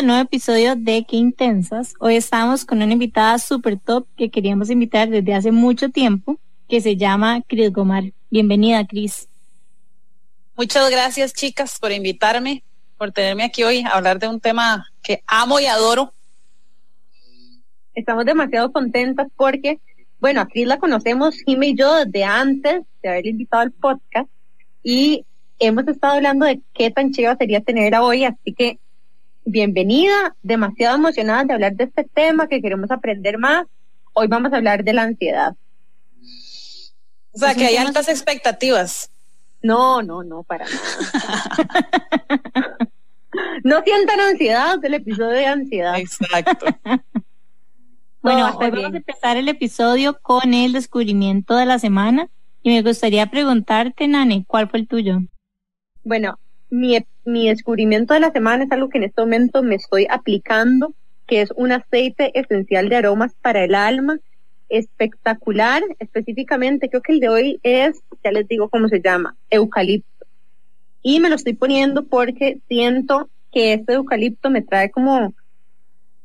Al nuevo episodio de Qué Intensas. Hoy estamos con una invitada super top que queríamos invitar desde hace mucho tiempo, que se llama Cris Gomar. Bienvenida, Cris. Muchas gracias, chicas, por invitarme, por tenerme aquí hoy a hablar de un tema que amo y adoro. Estamos demasiado contentas porque, bueno, a Cris la conocemos, Jimmy y yo, desde antes de haberle invitado al podcast y hemos estado hablando de qué tan chiva sería tenerla hoy, así que bienvenida, demasiado emocionada de hablar de este tema que queremos aprender más. Hoy vamos a hablar de la ansiedad. O sea, que hay altas expectativas. No, no, no, para nada. no sientan ansiedad del episodio de ansiedad. Exacto. bueno, hoy vamos a empezar el episodio con el descubrimiento de la semana y me gustaría preguntarte, Nani, ¿cuál fue el tuyo? Bueno, mi, mi descubrimiento de la semana es algo que en este momento me estoy aplicando, que es un aceite esencial de aromas para el alma, espectacular, específicamente creo que el de hoy es, ya les digo cómo se llama, eucalipto. Y me lo estoy poniendo porque siento que este eucalipto me trae como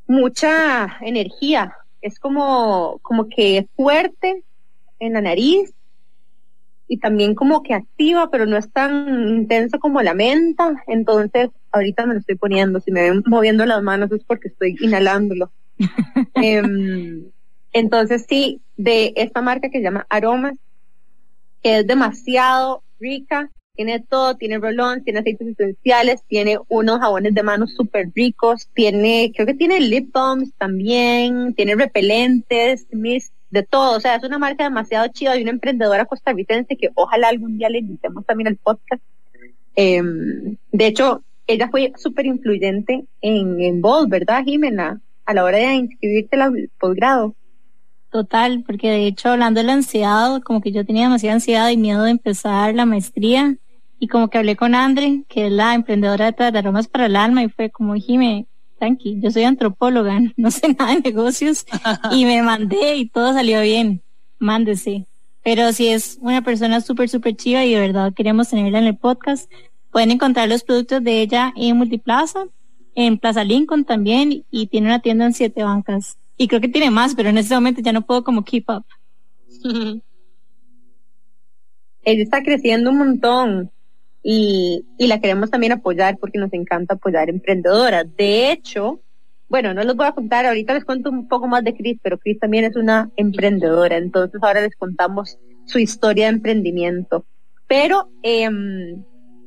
mucha energía, es como, como que es fuerte en la nariz y también como que activa, pero no es tan intenso como la menta. Entonces, ahorita me lo estoy poniendo. Si me ven moviendo las manos es porque estoy inhalándolo. Em, entonces, sí, de esta marca que se llama Aromas, que es demasiado rica, tiene todo, tiene rolón, tiene aceites esenciales, tiene unos jabones de manos súper ricos, tiene, creo que tiene lip balms también, tiene repelentes, mist de todo. O sea, es una marca demasiado chida y una emprendedora costarricense que ojalá algún día le invitemos también al podcast. Em, de hecho, ella fue súper influyente en, en vos, ¿verdad, Jimena? A la hora de inscribirte al posgrado. Total, porque de hecho, hablando de la ansiedad, como que yo tenía demasiada ansiedad y miedo de empezar la maestría. Y como que hablé con Andre, que es la emprendedora de aromas para el alma, y fue como, Jime, tranqui, yo soy antropóloga, no sé nada de negocios y me mandé y todo salió bien. Mándese. Pero si es una persona súper, súper chiva y de verdad queremos tenerla en el podcast, pueden encontrar los productos de ella en Multiplaza, en Plaza Lincoln también y tiene una tienda en siete bancas. Y creo que tiene más, pero en este momento ya no puedo como keep up. Ella está creciendo un montón y, y la queremos también apoyar porque nos encanta apoyar emprendedoras. De hecho, bueno, no les voy a contar, ahorita les cuento un poco más de Cris, pero Cris también es una emprendedora, entonces ahora les contamos su historia de emprendimiento. Pero eh,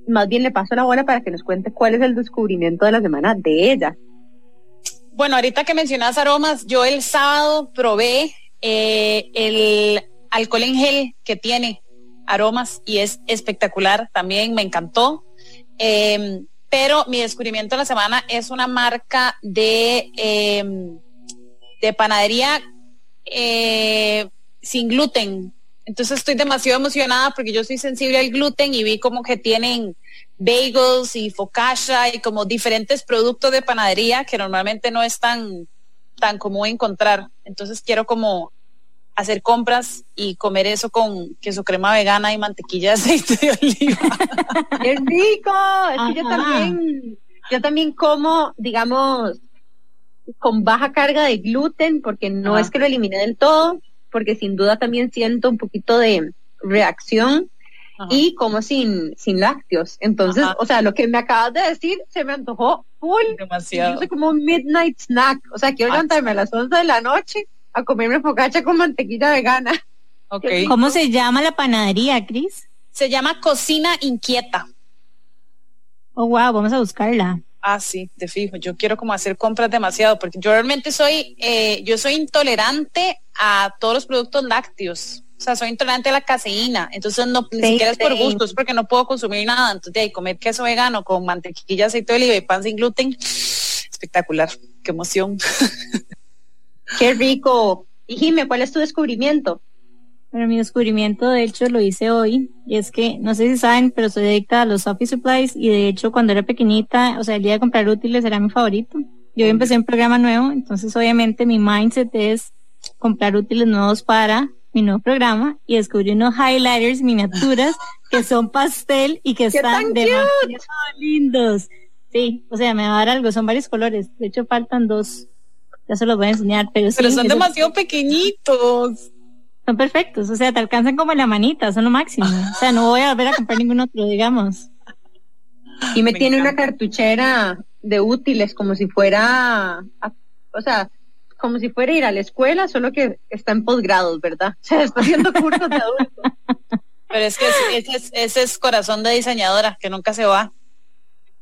más bien le paso la bola para que nos cuente cuál es el descubrimiento de la semana de ella. Bueno, ahorita que mencionas aromas, yo el sábado probé eh, el alcohol en gel que tiene aromas y es espectacular, también me encantó. Em, pero mi descubrimiento de la semana es una marca de, em, de panadería eh, sin gluten. Entonces estoy demasiado emocionada porque yo soy sensible al gluten y vi como que tienen bagels y focaccia y como diferentes productos de panadería que normalmente no es tan, tan común encontrar. Entonces quiero como hacer compras y comer eso con queso crema vegana y mantequilla de aceite de oliva. ¡Qué rico! Es que yo también, yo también como, digamos, con baja carga de gluten, porque no es que lo elimine del todo, porque sin duda también siento un poquito de reacción. Y como sin, sin lácteos. Entonces, o sea, lo que me acabas de decir se me antojó full. Demasiado. Yo soy como un midnight snack. O sea, quiero levantarme a las 11 de la noche a comerme focaccia con mantequilla vegana. Okay. ¿Cómo se llama la panadería, Cris? Se llama Cocina Inquieta. Oh, wow, vamos a buscarla. Ah, sí, te fijo. Yo quiero como hacer compras demasiado porque yo realmente soy, eh, yo soy intolerante a todos los productos lácteos. O sea, soy intolerante a la caseína. Entonces, no, ni siquiera es por gusto, es porque no puedo consumir nada. Entonces, de ahí, comer queso vegano con mantequilla, aceite de oliva y pan sin gluten, espectacular. Qué emoción. Qué rico. Y ¿cuál es tu descubrimiento? Bueno, mi descubrimiento, de hecho, lo hice hoy. Y es que, no sé si saben, pero soy adicta a los office supplies. Y de hecho, cuando era pequeñita, o sea, el día de comprar útiles era mi favorito. Yo empecé un programa nuevo, entonces obviamente mi mindset es comprar útiles nuevos para mi nuevo programa y descubrí unos highlighters miniaturas que son pastel y que están demasiado lindos. Sí, o sea, me va a dar algo, son varios colores. De hecho, faltan dos. Ya se los voy a enseñar, pero, pero son demasiado pequeñitos. Son perfectos, o sea, te alcanzan como la manita, son lo máximo. O sea, no voy a volver a comprar ningún otro, digamos. Y me, tiene una cartuchera de útiles como si fuera, o sea, como si fuera ir a la escuela, solo que está en posgrados, ¿verdad? O sea, está haciendo cursos de adultos. Pero es que ese ese es corazón de diseñadora, que nunca se va.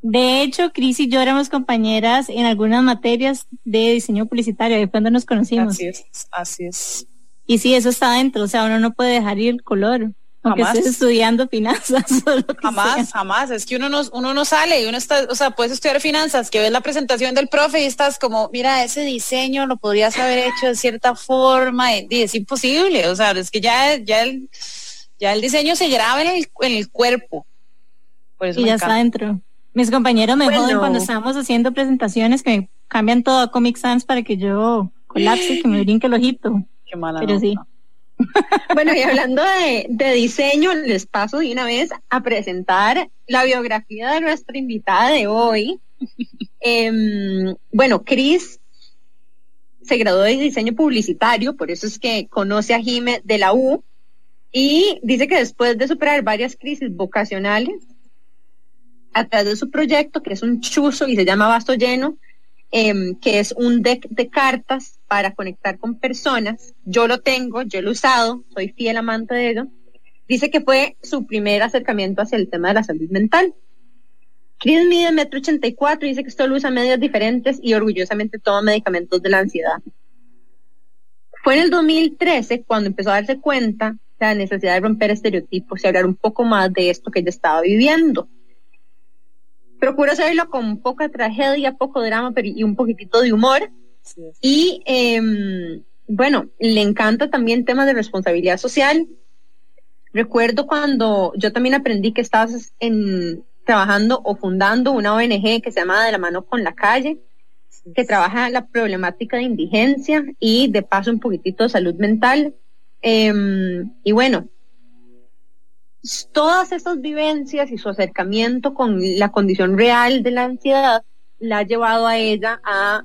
De hecho, Cris y yo éramos compañeras en algunas materias de diseño publicitario, de cuando nos conocimos. Así es, así es. Y sí, eso está dentro, o sea, uno no puede dejar ir el color. Aunque estés estudiando finanzas. jamás, jamás. Es que uno no, uno no sale y uno está, o sea, puedes estudiar finanzas, que ves la presentación del profe y estás como, mira, ese diseño lo podrías haber hecho de cierta forma y, es imposible. O sea, es que ya, ya el, ya el diseño se graba en el, en el cuerpo. y ya está dentro. Mis compañeros me joden cuando estamos haciendo presentaciones que me cambian todo a Comic Sans para que yo colapse y que me brinque el ojito. Qué mala Pero sí. Bueno, y hablando de, diseño, les paso de una vez a presentar la biografía de nuestra invitada de hoy. Em, bueno, Cris se graduó de diseño publicitario, por eso es que conoce a Jime de la U y dice que después de superar varias crisis vocacionales, a través de su proyecto, que es un chuzo y se llama Vaso Lleno, em, que es un deck de cartas para conectar con personas. Yo lo tengo, yo lo he usado, soy fiel amante de ello. Dice que fue su primer acercamiento hacia el tema de la salud mental. Chris mide metro ochenta y cuatro, dice que esto lo usa medios diferentes y orgullosamente toma medicamentos de la ansiedad. Fue en el 2013 cuando empezó a darse cuenta de la necesidad de romper estereotipos y hablar un poco más de esto que ella estaba viviendo procuro hacerlo con poca tragedia, poco drama pero, y un poquitito de humor. Y em, bueno, le encanta también temas de responsabilidad social. Recuerdo cuando yo también aprendí que estabas en, trabajando o fundando una ONG que se llama De la mano con la calle, que trabaja la problemática de indigencia y de paso un poquitito de salud mental. Em, y bueno, todas esas vivencias y su acercamiento con la condición real de la ansiedad la ha llevado a ella a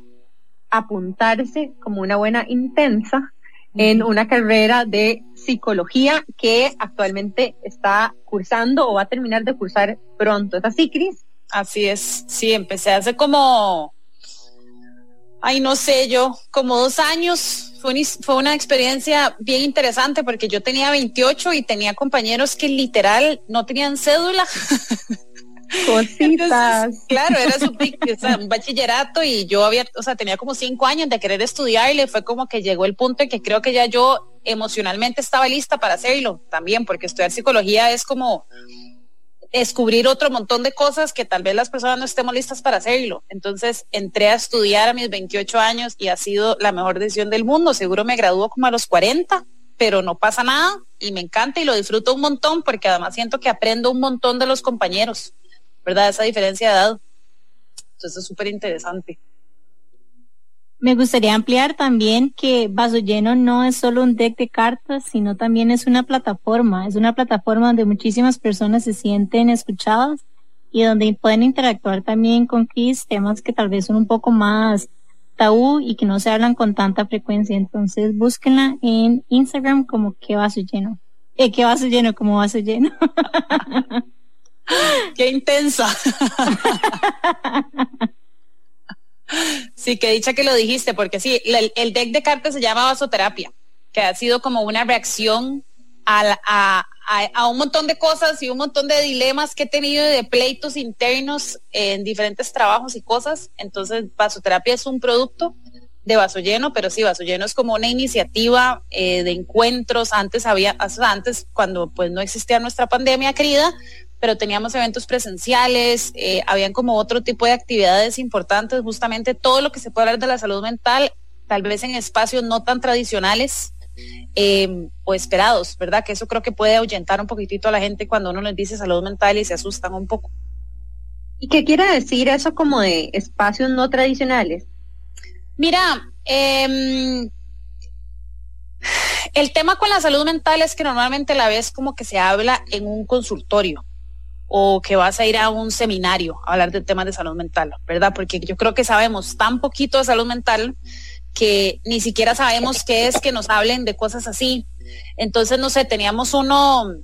apuntarse como una buena intensa en una carrera de psicología que actualmente está cursando o va a terminar de cursar pronto. ¿Es así, Cris? Así es, sí, empecé hace como, ay, no sé yo, como dos años fue, una experiencia bien interesante porque yo tenía 28 y tenía compañeros que literal no tenían cédula. Cositas. claro, era su un bachillerato y yo había, o sea, tenía como cinco años de querer estudiar y le fue como que llegó el punto en que creo que ya yo emocionalmente estaba lista para hacerlo también, porque estudiar psicología es como descubrir otro montón de cosas que tal vez las personas no estemos listas para hacerlo. Entonces entré a estudiar a mis 28 años y ha sido la mejor decisión del mundo. Seguro me graduó como a los 40, pero no pasa nada y me encanta y lo disfruto un montón porque además siento que aprendo un montón de los compañeros, ¿verdad? Esa diferencia de edad. Entonces es súper interesante. Me gustaría ampliar también que Vaso Lleno no es solo un deck de cartas, sino también es una plataforma. Es una plataforma donde muchísimas personas se sienten escuchadas y donde pueden interactuar también con Chris temas que tal vez son un poco más tabú y que no se hablan con tanta frecuencia. Entonces búsquenla en Instagram como que vaso lleno. Eh, que vaso lleno, como vaso lleno. Qué intensa. Sí, que dicha que lo dijiste, porque sí, el, deck de cartas se llama vasoterapia, que ha sido como una reacción a, un montón de cosas y un montón de dilemas que he tenido de pleitos internos en diferentes trabajos y cosas. Entonces, vasoterapia es un producto de vaso lleno, pero sí, vaso lleno es como una iniciativa eh, de encuentros. Antes había, antes cuando pues no existía nuestra pandemia querida, pero teníamos eventos presenciales, eh, habían como otro tipo de actividades importantes, justamente todo lo que se puede hablar de la salud mental, tal vez en espacios no tan tradicionales eh, o esperados, ¿verdad? Que eso creo que puede ahuyentar un poquitito a la gente cuando uno les dice salud mental y se asustan un poco. ¿Y qué quiere decir eso como de espacios no tradicionales? Mira, eh, el tema con la salud mental es que normalmente la vez como que se habla en un consultorio o que vas a ir a un seminario a hablar de temas de salud mental, ¿verdad? Porque yo creo que sabemos tan poquito de salud mental que ni siquiera sabemos qué es que nos hablen de cosas así. Entonces, no sé, teníamos uno,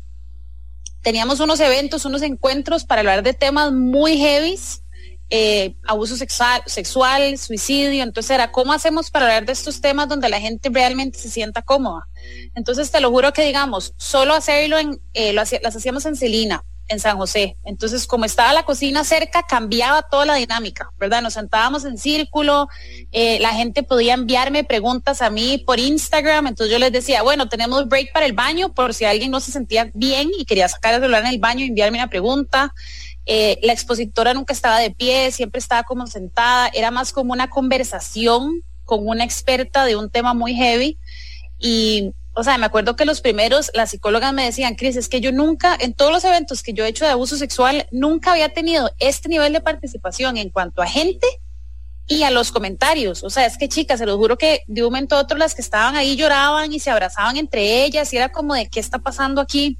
teníamos unos eventos, unos encuentros para hablar de temas muy heavies, eh, abuso sexual, sexual, suicidio. Entonces era, ¿cómo hacemos para hablar de estos temas donde la gente realmente se sienta cómoda? Entonces te lo juro que digamos, solo hacerlo en, eh, lo las hacíamos en Celina, en San José. Entonces, como estaba la cocina cerca, cambiaba toda la dinámica, ¿verdad? Nos sentábamos en círculo, eh, la gente podía enviarme preguntas a mí por Instagram, entonces yo les decía, bueno, tenemos break para el baño por si alguien no se sentía bien y quería sacar el celular en el baño y enviarme una pregunta. Eh, la expositora nunca estaba de pie, siempre estaba como sentada, era más como una conversación con una experta de un tema muy heavy y o sea, me acuerdo que los primeros, las psicólogas me decían, Cris, es que yo nunca, en todos los eventos que yo he hecho de abuso sexual, nunca había tenido este nivel de participación en cuanto a gente y a los comentarios. O sea, es que chicas, se los juro que de un momento a otro las que estaban ahí lloraban y se abrazaban entre ellas y era como de qué está pasando aquí.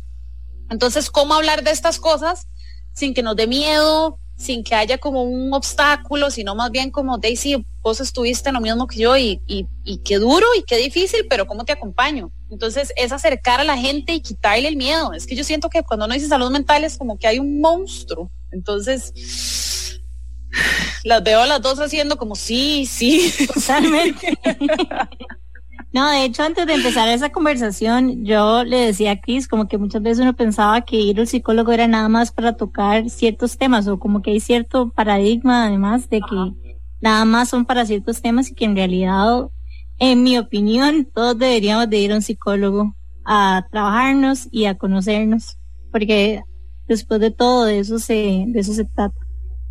Entonces, ¿cómo hablar de estas cosas sin que nos dé miedo, sin que haya como un obstáculo, sino más bien como Daisy, vos estuviste en lo mismo que yo y, y, y qué duro y qué difícil, pero ¿cómo te acompaño? Entonces es acercar a la gente y quitarle el miedo. Es que yo siento que cuando uno dice salud mental es como que hay un monstruo. Entonces las veo a las dos haciendo como sí, sí. Totalmente. No, de hecho, antes de empezar esa conversación, yo le decía a Chris como que muchas veces uno pensaba que ir al psicólogo era nada más para tocar ciertos temas o como que hay cierto paradigma además de que nada más son para ciertos temas y que en realidad en mi opinión, todos deberíamos de ir a un psicólogo a trabajarnos y a conocernos, porque después de todo de eso se, de eso se trata.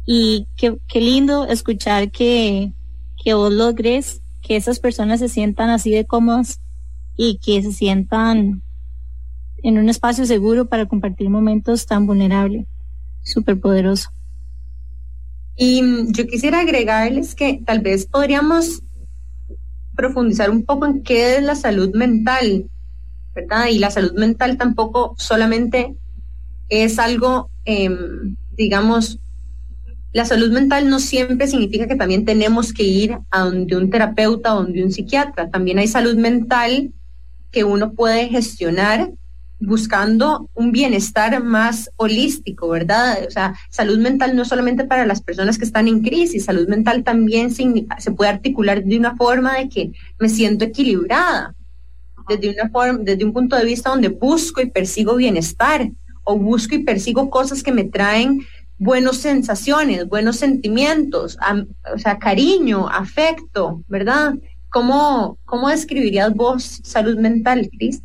Y qué, qué lindo escuchar que, que vos logres que esas personas se sientan así de cómodas y que se sientan en un espacio seguro para compartir momentos tan vulnerables. Súper poderoso. Y yo quisiera agregarles que tal vez podríamos profundizar un poco en qué es la salud mental, ¿verdad? Y la salud mental tampoco solamente es algo, em, digamos, la salud mental no siempre significa que también tenemos que ir a donde un terapeuta o donde un psiquiatra. También hay salud mental que uno puede gestionar buscando un bienestar más holístico, ¿verdad? O sea, salud mental no solamente para las personas que están en crisis, salud mental también se, puede articular de una forma de que me siento equilibrada, desde una desde un punto de vista donde busco y persigo bienestar o busco y persigo cosas que me traen buenas sensaciones, buenos sentimientos, o sea, cariño, afecto, ¿verdad? ¿Cómo, cómo describirías vos salud mental, Cris?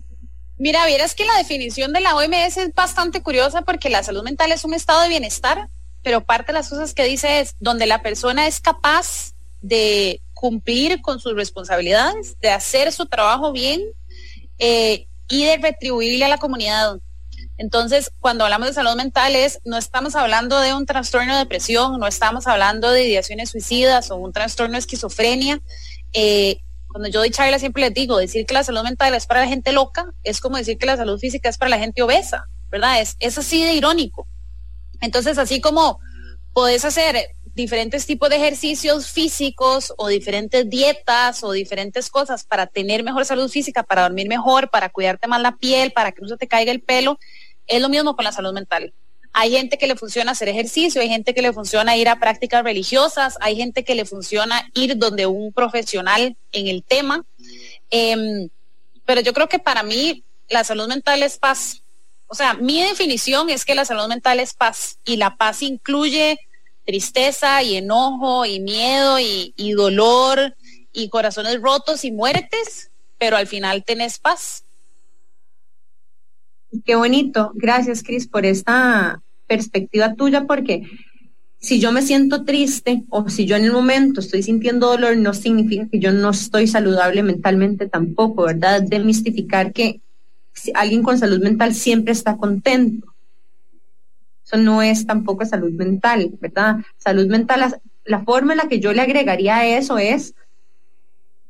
Mira, vieras que la definición de la OMS es bastante curiosa porque la salud mental es un estado de bienestar, pero parte de las cosas que dice es donde la persona es capaz de cumplir con sus responsabilidades, de hacer su trabajo bien eh, y de retribuirle a la comunidad. Entonces, cuando hablamos de salud mental es, no estamos hablando de un trastorno de depresión, no estamos hablando de ideaciones suicidas o un trastorno de esquizofrenia. Eh, cuando yo doy charla siempre les digo, decir que la salud mental es para la gente loca es como decir que la salud física es para la gente obesa, ¿verdad? Es, es así de irónico. Entonces, así como podés hacer diferentes tipos de ejercicios físicos o diferentes dietas o diferentes cosas para tener mejor salud física, para dormir mejor, para cuidarte más la piel, para que no se te caiga el pelo, es lo mismo con la salud mental. Hay gente que le funciona hacer ejercicio, hay gente que le funciona ir a prácticas religiosas, hay gente que le funciona ir donde un profesional en el tema. Em, pero yo creo que para mí la salud mental es paz. O sea, mi definición es que la salud mental es paz y la paz incluye tristeza y enojo y miedo y, y dolor y corazones rotos y muertes, pero al final tenés paz. Qué bonito. Gracias, Cris, por esta perspectiva tuya, porque si yo me siento triste o si yo en el momento estoy sintiendo dolor, no significa que yo no estoy saludable mentalmente tampoco, ¿verdad? Demistificar que alguien con salud mental siempre está contento. Eso no es tampoco salud mental, ¿verdad? Salud mental, la forma en la que yo le agregaría a eso es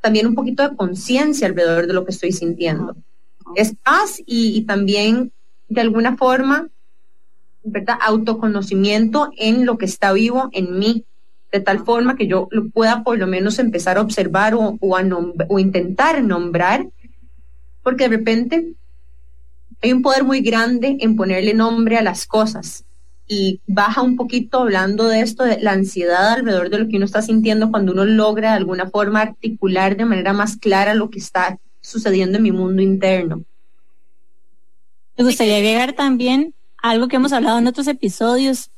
también un poquito de conciencia alrededor de lo que estoy sintiendo es paz y, también de alguna forma ¿verdad? autoconocimiento en lo que está vivo en mí, de tal forma que yo lo pueda por lo menos empezar a observar o, o intentar nombrar, porque de repente hay un poder muy grande en ponerle nombre a las cosas. Y baja un poquito hablando de esto, de la ansiedad alrededor de lo que uno está sintiendo cuando uno logra de alguna forma articular de manera más clara lo que está sucediendo en mi mundo interno. Me gustaría agregar también algo que hemos hablado en otros episodios,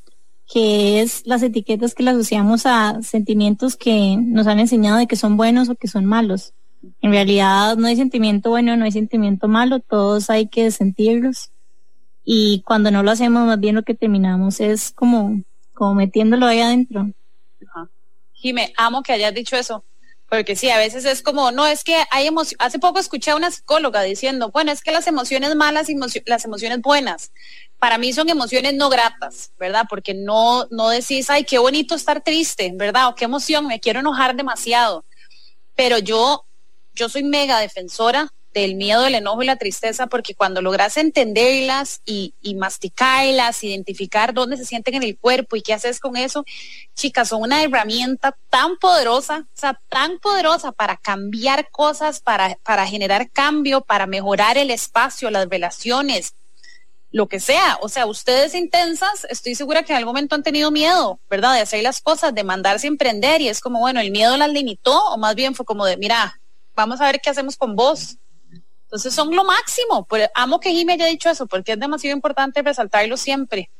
que es las etiquetas que le asociamos a sentimientos que nos han enseñado de que son buenos o que son malos. En realidad no hay sentimiento bueno, no hay sentimiento malo, todos hay que sentirlos y cuando no lo hacemos más bien lo que terminamos es como, como metiéndolo ahí adentro. Jime, amo que hayas dicho eso, porque sí, a veces es como, no, es que hay emociones, hace poco escuché a una psicóloga diciendo, bueno, es que las emociones malas y las emociones buenas, para mí son emociones no gratas, ¿verdad? Porque no, no decís, ay, qué bonito estar triste, ¿verdad? O qué emoción, me quiero enojar demasiado. Pero yo, yo soy mega defensora del miedo, el enojo y la tristeza, porque cuando logras entenderlas y, y, masticarlas, identificar dónde se sienten en el cuerpo y qué haces con eso, chicas, son una herramienta tan poderosa, o sea, tan poderosa para cambiar cosas, para, para generar cambio, para mejorar el espacio, las relaciones, lo que sea. O sea, ustedes intensas, estoy segura que en algún momento han tenido miedo, ¿verdad? De hacer las cosas, de mandarse a emprender y es como, bueno, el miedo las limitó o más bien fue como de, mira, vamos a ver qué hacemos con vos entonces son lo máximo. Pero amo que Jimmy haya dicho eso, porque es demasiado importante resaltarlo siempre.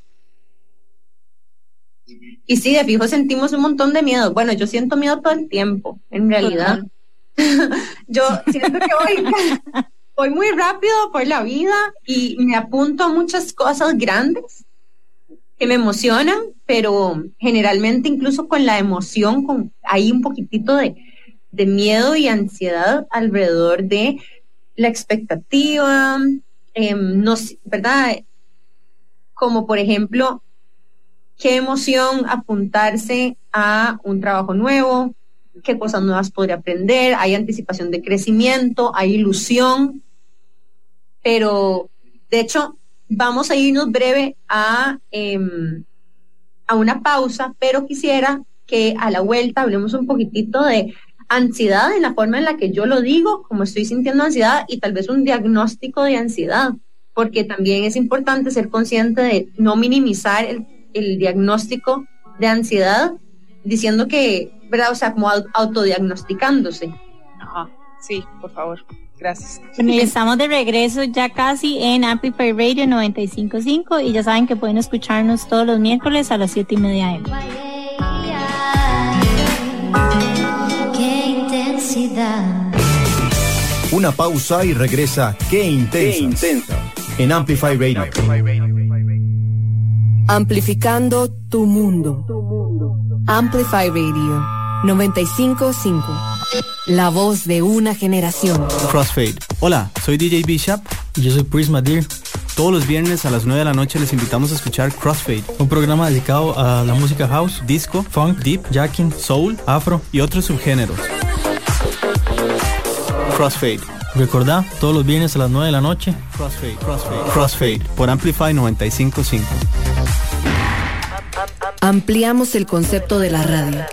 Y sí, de fijo sentimos un montón de miedo. Bueno, yo siento miedo todo el tiempo, en realidad. yo siento que voy, voy muy rápido por la vida y me apunto a muchas cosas grandes que me emocionan, pero generalmente incluso con la emoción, con hay un poquitito de, de miedo y ansiedad alrededor de la expectativa, eh, ¿verdad? Como por ejemplo, qué emoción apuntarse a un trabajo nuevo, qué cosas nuevas podría aprender, hay anticipación de crecimiento, hay ilusión, pero de hecho vamos a irnos breve a, em, a una pausa, pero quisiera que a la vuelta hablemos un poquitito de ansiedad en la forma en la que yo lo digo, como estoy sintiendo ansiedad y tal vez un diagnóstico de ansiedad, porque también es importante ser consciente de no minimizar el, diagnóstico de ansiedad diciendo que, ¿verdad? O sea, como autodiagnosticándose. Ajá, sí, por favor. Gracias. estamos de regreso ya casi en Amplify Radio 955 y ya saben que pueden escucharnos todos los miércoles a las 7 y media Una pausa y regresa Qué intensa. En Amplify Radio. Amplificando tu mundo. Amplify Radio 955. La voz de una generación. Crossfade. Hola, soy DJ Bishop y yo soy Prisma Deer. Todos los viernes a las 9 de la noche les invitamos a escuchar Crossfade, un programa dedicado a la música house, disco, funk, deep, jacking, soul, afro y otros subgéneros. Crossfade. Recordá, todos los viernes a las 9 de la noche. Crossfade, Crossfade, Crossfade por Amplify 955. Ampliamos el concepto de la radio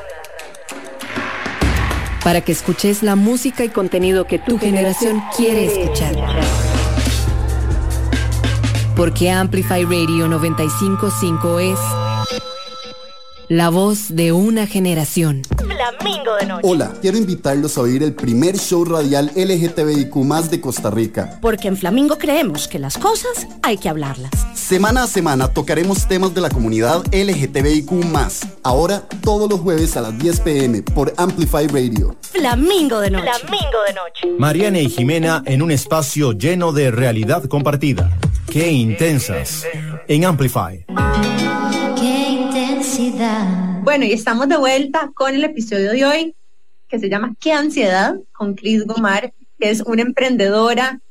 para que escuches la música y contenido que tu generación quiere escuchar. Porque Amplify Radio 955 es la voz de una generación. Flamingo de Noche. Hola, quiero invitarlos a oír el primer show radial LGTBIQ de Costa Rica. Porque en Flamingo creemos que las cosas hay que hablarlas. Semana a semana tocaremos temas de la comunidad LGTBIQ Ahora, todos los jueves a las 10 pm por Amplify Radio. Flamingo de Noche. Flamingo de Noche. Mariana y Jimena en un espacio lleno de realidad compartida. Qué intensas. En Amplify. Bueno, y estamos de vuelta con el episodio de hoy que se llama ¿Qué ansiedad? con Cris Gomar, que es una emprendedora,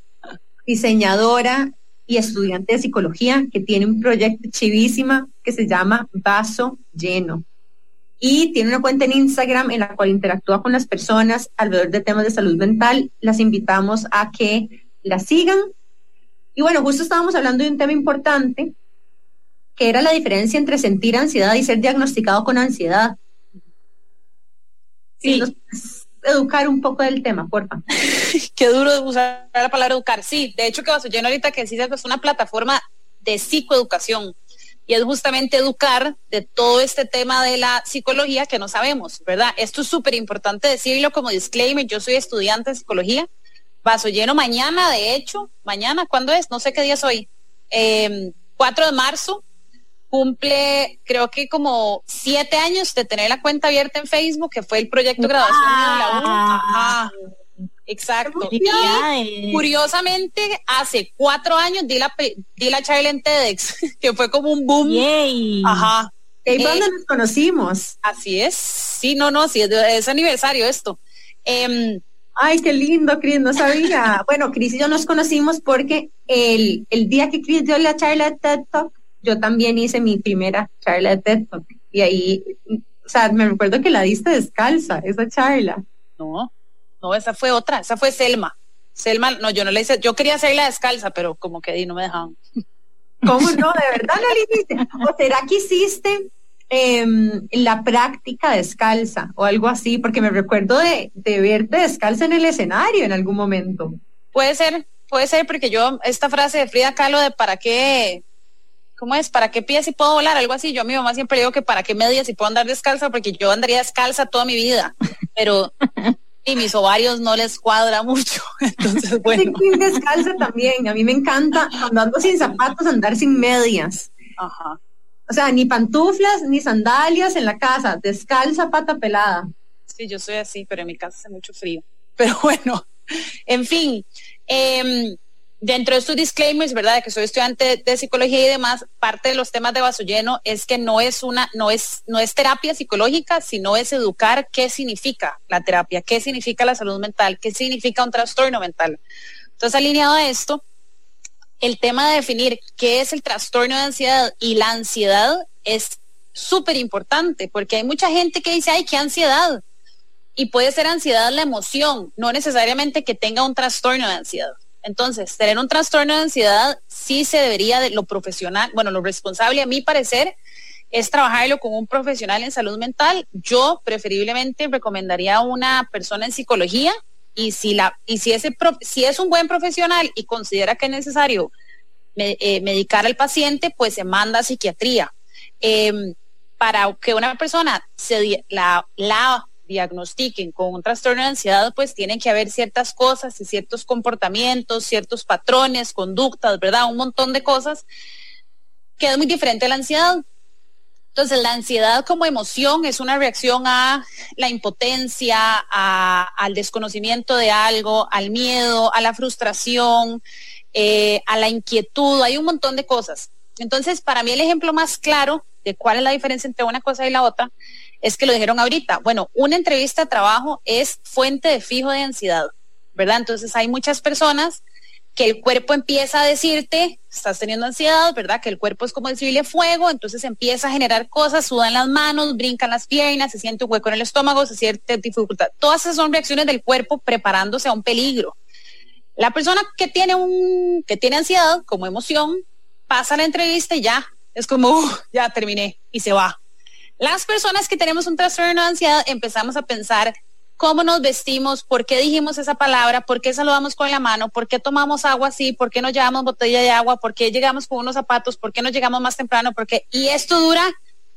diseñadora y estudiante de psicología que tiene un proyecto chivísima que se llama Vaso Lleno. Y tiene una cuenta en Instagram en la cual interactúa con las personas alrededor de temas de salud mental. Las invitamos a que la sigan. Y bueno, justo estábamos hablando de un tema importante qué era la diferencia entre sentir ansiedad y ser diagnosticado con ansiedad. Sí. educar un poco del tema, porfa. Qué duro usar la palabra educar. Sí, de hecho que vas lleno ahorita que decís es una plataforma de psicoeducación y es justamente educar de todo este tema de la psicología que no sabemos, ¿verdad? Esto es súper importante decirlo como disclaimer, yo soy estudiante de psicología, vaso lleno mañana, de hecho, mañana, ¿cuándo es? No sé qué día es hoy. 4 em, de marzo, cumple creo que como siete años de tener la cuenta abierta en Facebook, que fue el proyecto de graduación de la U. Ajá. Exacto. Y curiosamente, hace cuatro años di la, di la charla en TEDx, que fue como un boom. Ajá. ¿Y dónde eh, nos conocimos? Así es. Sí, no, no, sí, es, aniversario esto. Em, Ay, qué lindo, Cris, no sabía. bueno, Cris y yo nos conocimos porque el, el día que Cris dio la charla de TED Talk, yo también hice mi primera charla de TED Talk. Y ahí, o sea, me recuerdo que la diste descalza, esa charla. No, no, esa fue otra, esa fue Selma. Selma, no, yo no le hice, yo quería hacerla descalza, pero como que di, no me dejaban. ¿Cómo no? ¿De verdad no le hiciste? ¿O será que hiciste em, la práctica descalza o algo así? Porque me recuerdo de, de verte descalza en el escenario en algún momento. Puede ser, puede ser, porque yo, esta frase de Frida Kahlo de para qué, ¿cómo es? ¿Para qué pies si puedo volar? Algo así. Yo a mi mamá siempre digo que para qué medias si puedo andar descalza, porque yo andaría descalza toda mi vida. Pero y mis ovarios no les cuadra mucho. Entonces, bueno. descalza también. A mí me encanta cuando ando sin zapatos andar sin medias. Ajá. O sea, ni pantuflas ni sandalias en la casa, descalza, pata pelada. Sí, yo soy así, pero en mi casa hace mucho frío. Pero bueno, en fin. Eh, dentro de estos disclaimers, ¿verdad? Que soy estudiante de psicología y demás, parte de los temas de vaso lleno es que no es una, no es, no es terapia psicológica, sino es educar qué significa la terapia, qué significa la salud mental, qué significa un trastorno mental. Entonces, alineado a esto, el tema de definir qué es el trastorno de ansiedad y la ansiedad es súper importante, porque hay mucha gente que dice, ay, qué ansiedad. Y puede ser ansiedad la emoción, no necesariamente que tenga un trastorno de ansiedad. Entonces, tener un trastorno de ansiedad sí se debería de lo profesional, bueno, lo responsable a mi parecer es trabajarlo con un profesional en salud mental. Yo preferiblemente recomendaría a una persona en psicología y si la y si ese si es un buen profesional y considera que es necesario eh, medicar al paciente, pues se manda a psiquiatría. Em, para que una persona se la, la diagnostiquen con un trastorno de ansiedad, pues tienen que haber ciertas cosas y ciertos comportamientos, ciertos patrones, conductas, ¿verdad? Un montón de cosas que es muy diferente a la ansiedad. Entonces, la ansiedad como emoción es una reacción a la impotencia, al desconocimiento de algo, al miedo, a la frustración, eh, a la inquietud, hay un montón de cosas. Entonces, para mí el ejemplo más claro de cuál es la diferencia entre una cosa y la otra es que lo dijeron ahorita. Bueno, una entrevista de trabajo es fuente de fijo de ansiedad, ¿verdad? Entonces hay muchas personas que el cuerpo empieza a decirte, estás teniendo ansiedad, ¿verdad? Que el cuerpo es como decirle fuego, entonces empieza a generar cosas, sudan las manos, brincan las piernas, se siente un hueco en el estómago, se siente dificultad. Todas esas son reacciones del cuerpo preparándose a un peligro. La persona que tiene un que tiene ansiedad como emoción pasa la entrevista y ya es como ya terminé y se va. Las personas que tenemos un trastorno de ansiedad empezamos a pensar cómo nos vestimos, por qué dijimos esa palabra, por qué saludamos con la mano, por qué tomamos agua así, por qué no llevamos botella de agua, por qué llegamos con unos zapatos, por qué no llegamos más temprano, porque y esto dura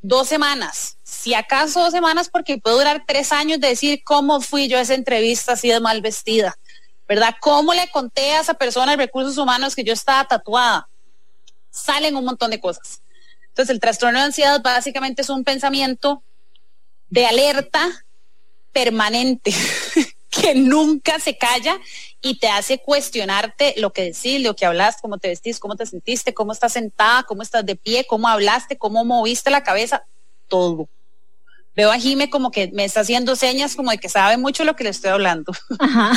dos semanas, si acaso dos semanas, porque puede durar tres años de decir cómo fui yo a esa entrevista así de mal vestida, ¿verdad? ¿Cómo le conté a esa persona de recursos humanos que yo estaba tatuada? Salen un montón de cosas. Entonces, el trastorno de ansiedad básicamente es un pensamiento de alerta permanente que nunca se calla y te hace cuestionarte lo que decís, lo que hablas, cómo te vestís, cómo te sentiste, cómo estás sentada, cómo estás de pie, cómo hablaste, cómo moviste la cabeza, todo. Veo a Jime como que me está haciendo señas como de que sabe mucho lo que le estoy hablando. Ajá.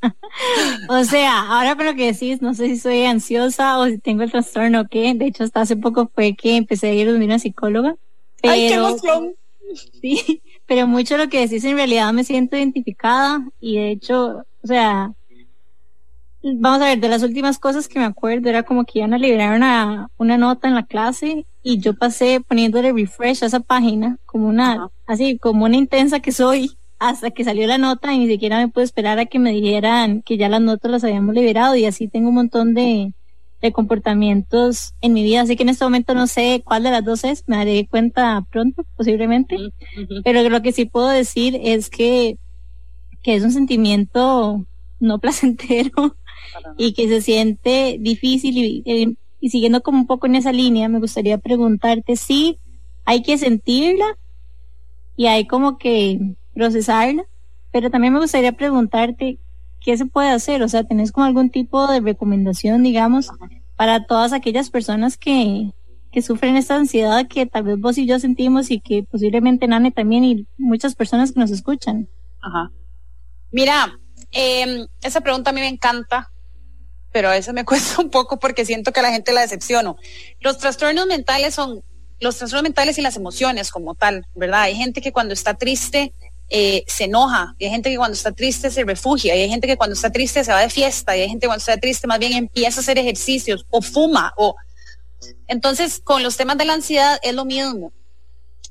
o sea, ahora con lo que decís, no sé si soy ansiosa o si tengo el trastorno o qué. De hecho, hasta hace poco fue que empecé a ir a una psicóloga. ¡Ay, qué emoción! Sí, pero mucho lo que decís en realidad me siento identificada y de hecho, o sea, vamos a ver, de las últimas cosas que me acuerdo era como que iban a liberar una, una nota en la clase y yo pasé poniéndole refresh a esa página como una, así como una intensa que soy hasta que salió la nota y ni siquiera me pude esperar a que me dijeran que ya las notas las habíamos liberado y así tengo un montón de, de comportamientos en mi vida, así que en este momento no sé cuál de las dos es, me daré cuenta pronto, posiblemente, pero lo que sí puedo decir es que, que es un sentimiento no placentero y que se siente difícil y, eh, y, siguiendo como un poco en esa línea, me gustaría preguntarte si hay que sentirla y hay como que procesarla, pero también me gustaría preguntarte qué se puede hacer, o sea, ¿tenés como algún tipo de recomendación, digamos, para todas aquellas personas que, que sufren esta ansiedad que tal vez vos y yo sentimos y que posiblemente Nane también y muchas personas que nos escuchan? Ajá. Mira, eh, esa pregunta a mí me encanta, pero a veces me cuesta un poco porque siento que a la gente la decepciono. Los trastornos mentales son los trastornos mentales y las emociones como tal, ¿verdad? Hay gente que cuando está triste eh, se enoja, hay gente que cuando está triste se refugia, y hay gente que cuando está triste se va de fiesta, y hay gente que cuando está triste más bien empieza a hacer ejercicios o fuma o entonces con los temas de la ansiedad es lo mismo.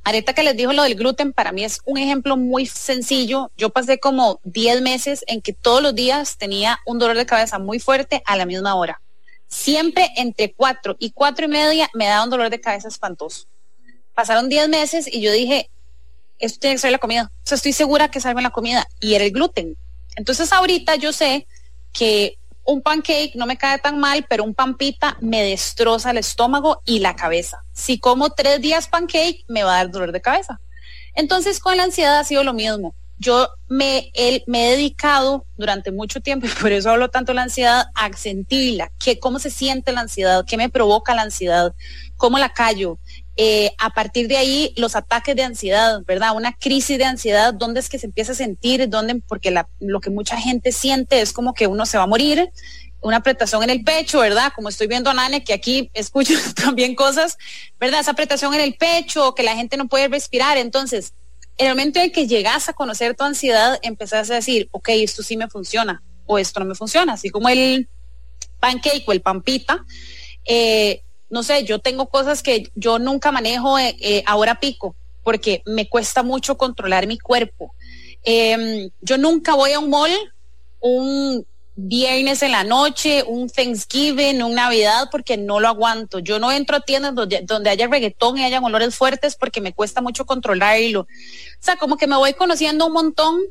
Ahorita que les dijo lo del gluten, para mí es un ejemplo muy sencillo. Yo pasé como 10 meses en que todos los días tenía un dolor de cabeza muy fuerte a la misma hora. Siempre entre 4 y cuatro y media me daba un dolor de cabeza espantoso. Pasaron 10 meses y yo dije, esto tiene que ser la comida. O sea, estoy segura que salga la comida. Y era el gluten. Entonces ahorita yo sé que un pancake no me cae tan mal, pero un pampita me destroza el estómago y la cabeza. Si como tres días pancake, me va a dar dolor de cabeza. Entonces, con la ansiedad ha sido lo mismo. Yo me, me he dedicado durante mucho tiempo, y por eso hablo tanto de la ansiedad, a sentirla, que cómo se siente la ansiedad, qué me provoca la ansiedad, cómo la callo, eh, a partir de ahí los ataques de ansiedad, ¿verdad? Una crisis de ansiedad, ¿dónde es que se empieza a sentir? ¿Dónde? Porque la, lo que mucha gente siente es como que uno se va a morir, una apretación en el pecho, ¿verdad? Como estoy viendo a Nane, que aquí escucho también cosas, ¿verdad? Esa apretación en el pecho, que la gente no puede respirar. Entonces, en el momento en que llegas a conocer tu ansiedad, empezás a decir, ok, esto sí me funciona o esto no me funciona, así como el pancake o el pampita. Eh, no sé, yo tengo cosas que yo nunca manejo eh, eh, ahora pico, porque me cuesta mucho controlar mi cuerpo. Em, yo nunca voy a un mall un viernes en la noche, un Thanksgiving, un Navidad, porque no lo aguanto. Yo no entro a tiendas donde, donde haya reggaetón y haya olores fuertes porque me cuesta mucho controlarlo. O sea, como que me voy conociendo un montón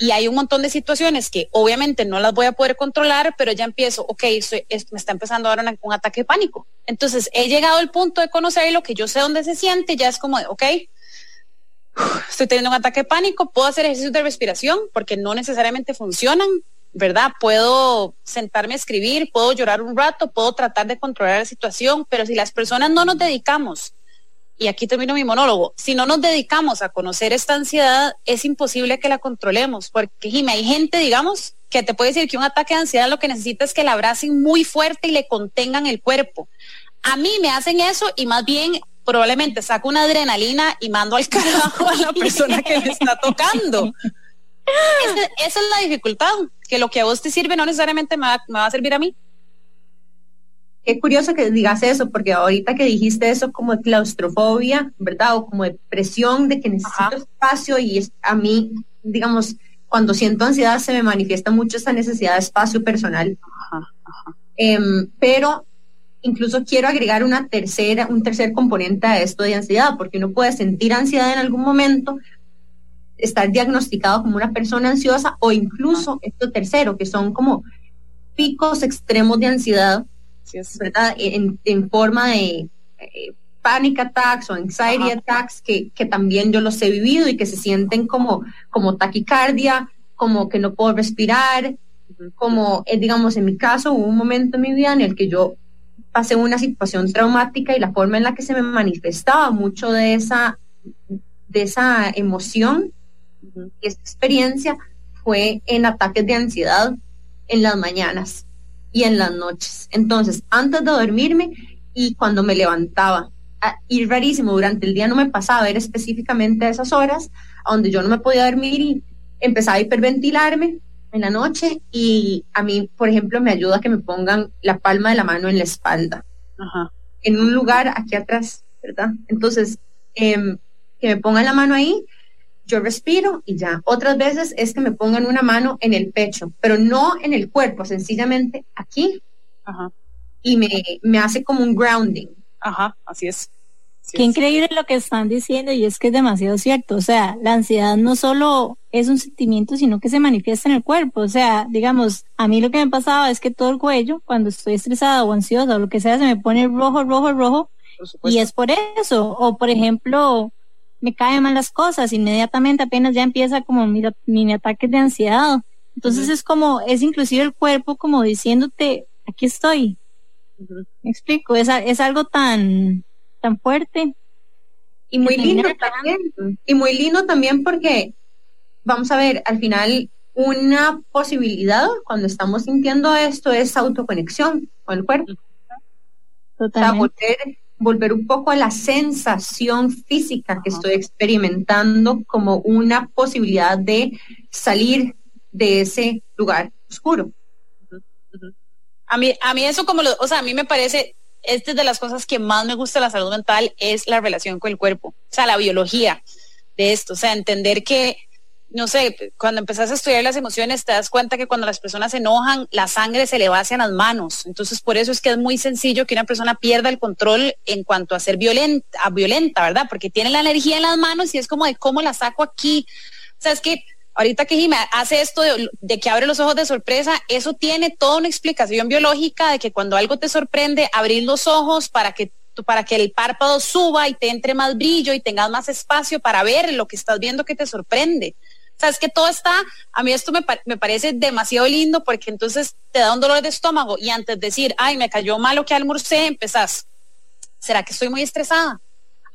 y hay un montón de situaciones que obviamente no las voy a poder controlar, pero ya empiezo, ok, me está empezando ahora un ataque de pánico. Entonces he llegado al punto de conocerlo, que yo sé dónde se siente, ya es como de, ok, estoy teniendo un ataque de pánico, puedo hacer ejercicios de respiración porque no necesariamente funcionan, ¿verdad? Puedo sentarme a escribir, puedo llorar un rato, puedo tratar de controlar la situación, pero si las personas no nos dedicamos y aquí termino mi monólogo, si no nos dedicamos a conocer esta ansiedad, es imposible que la controlemos, porque Jimmy, hay gente, digamos, que te puede decir que un ataque de ansiedad lo que necesita es que la abracen muy fuerte y le contengan el cuerpo. A mí me hacen eso y más bien probablemente saco una adrenalina y mando al carajo a la persona que me está tocando. esa es la dificultad, que lo que a vos te sirve no necesariamente me va a servir a mí qué curioso que digas eso, porque ahorita que dijiste eso como de claustrofobia, ¿verdad? O como de presión de que necesito espacio y es, a mí, digamos, cuando siento ansiedad se me manifiesta mucho esa necesidad de espacio personal. Em, pero incluso quiero agregar una tercera, un tercer componente a esto de ansiedad, porque uno puede sentir ansiedad en algún momento, estar diagnosticado como una persona ansiosa o incluso esto tercero, que son como picos extremos de ansiedad ¿verdad? En, forma de eh, panic attacks o anxiety attacks, que, que, también yo los he vivido y que se sienten como, como taquicardia, como que no puedo respirar, como, eh, digamos, en mi caso hubo un momento en mi vida en el que yo pasé una situación traumática y la forma en la que se me manifestaba mucho de esa, de esa emoción, esa experiencia, fue en ataques de ansiedad en las mañanas y en las noches. Entonces, antes de dormirme y cuando me levantaba, y rarísimo, durante el día no me pasaba, era específicamente a esas horas, donde yo no me podía dormir y empezaba a hiperventilarme en la noche y a mí, por ejemplo, me ayuda que me pongan la palma de la mano en la espalda, en un lugar aquí atrás, ¿verdad? Entonces, em, que me pongan la mano ahí, yo respiro y ya. Otras veces es que me pongan una mano en el pecho, pero no en el cuerpo, sencillamente aquí. Y me, me hace como un grounding. Ajá, así es. Qué increíble lo que están diciendo y es que es demasiado cierto. O sea, la ansiedad no solo es un sentimiento, sino que se manifiesta en el cuerpo. O sea, digamos, a mí lo que me pasaba es que todo el cuello, cuando estoy estresada o ansiosa o lo que sea, se me pone rojo, rojo, rojo. Y es por eso. O por ejemplo, me caen mal las cosas, inmediatamente apenas ya empieza como mi, mini ataques de ansiedad. Entonces es como, es inclusive el cuerpo como diciéndote, aquí estoy. Me explico, es, es algo tan, tan fuerte. Y muy lindo también. Y muy lindo también porque, vamos a ver, al final una posibilidad cuando estamos sintiendo esto es autoconexión con el cuerpo. volver, volver un poco a la sensación física que estoy experimentando como una posibilidad de salir de ese lugar oscuro. A mí, a mí eso como lo, o sea, a mí me parece esta es de las cosas que más me gusta de la salud mental, es la relación con el cuerpo, o sea, la biología de esto, o sea, entender que, no sé, cuando empezás a estudiar las emociones, te das cuenta que cuando las personas se enojan, la sangre se le va hacia las manos. Entonces, por eso es que es muy sencillo que una persona pierda el control en cuanto a ser violenta, violenta, ¿verdad? Porque tiene la energía en las manos y es como de cómo la saco aquí. O sea, es que ahorita que Jimmy hace esto de, que abre los ojos de sorpresa, eso tiene toda una explicación biológica de que cuando algo te sorprende, abrir los ojos para que para que el párpado suba y te entre más brillo y tengas más espacio para ver lo que estás viendo que te sorprende. Sea, es que todo está, a mí esto me, me parece demasiado lindo porque entonces te da un dolor de estómago y antes de decir, ay, me cayó mal lo que almorcé, empezás, ¿será que estoy muy estresada?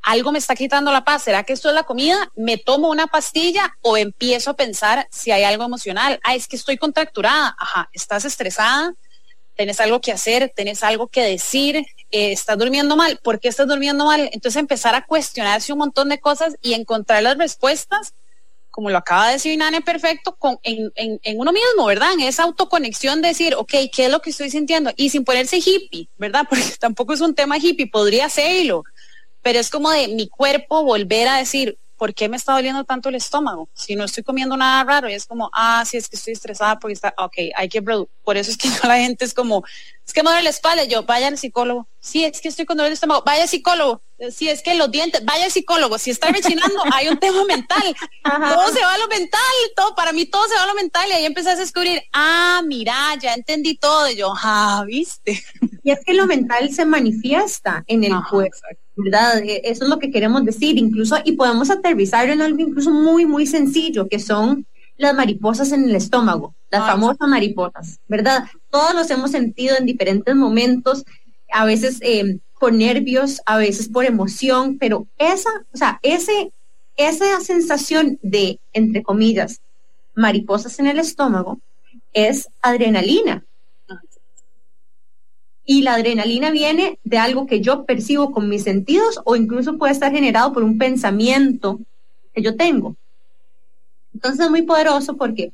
algo me está quitando la paz, ¿será que esto es la comida? ¿Me tomo una pastilla o empiezo a pensar si hay algo emocional? Ah, es que estoy contracturada, ajá, estás estresada, tenés algo que hacer, tenés algo que decir, eh, estás durmiendo mal, ¿por qué estás durmiendo mal? Entonces empezar a cuestionarse un montón de cosas y encontrar las respuestas, como lo acaba de decir Nane Perfecto, con, en, en, uno mismo, ¿verdad? En esa autoconexión de decir, ok, ¿qué es lo que estoy sintiendo? Y sin ponerse hippie, ¿verdad? Porque tampoco es un tema hippie, podría serlo pero es como de mi cuerpo volver a decir, ¿por qué me está doliendo tanto el estómago? Si no estoy comiendo nada raro, y es como, ah, sí, es que estoy estresada porque está, ok, hay que, por eso es que la gente es como, es que me duele la espalda, yo, vaya al psicólogo, sí, es que estoy con dolor de estómago, vaya psicólogo, sí, es que los dientes, vaya psicólogo, si está rechinando, hay un tema mental, todo se va a lo mental, todo, para mí todo se va a lo mental, y ahí empecé a descubrir, ah, mira, ya entendí todo, y yo, ah, viste. Y es que lo mental se manifiesta en el cuerpo. ¿verdad? E, eso es lo que queremos decir, incluso, y podemos aterrizar en algo incluso muy, muy sencillo, que son las mariposas en el estómago, las famosas mariposas, ¿verdad? Todos los hemos sentido en diferentes momentos, a veces eh, por nervios, a veces por emoción, pero esa, o sea, ese, esa sensación de, entre comillas, mariposas en el estómago, es adrenalina. Y la adrenalina viene de algo que yo percibo con mis sentidos o incluso puede estar generado por un pensamiento que yo tengo. Entonces es muy poderoso porque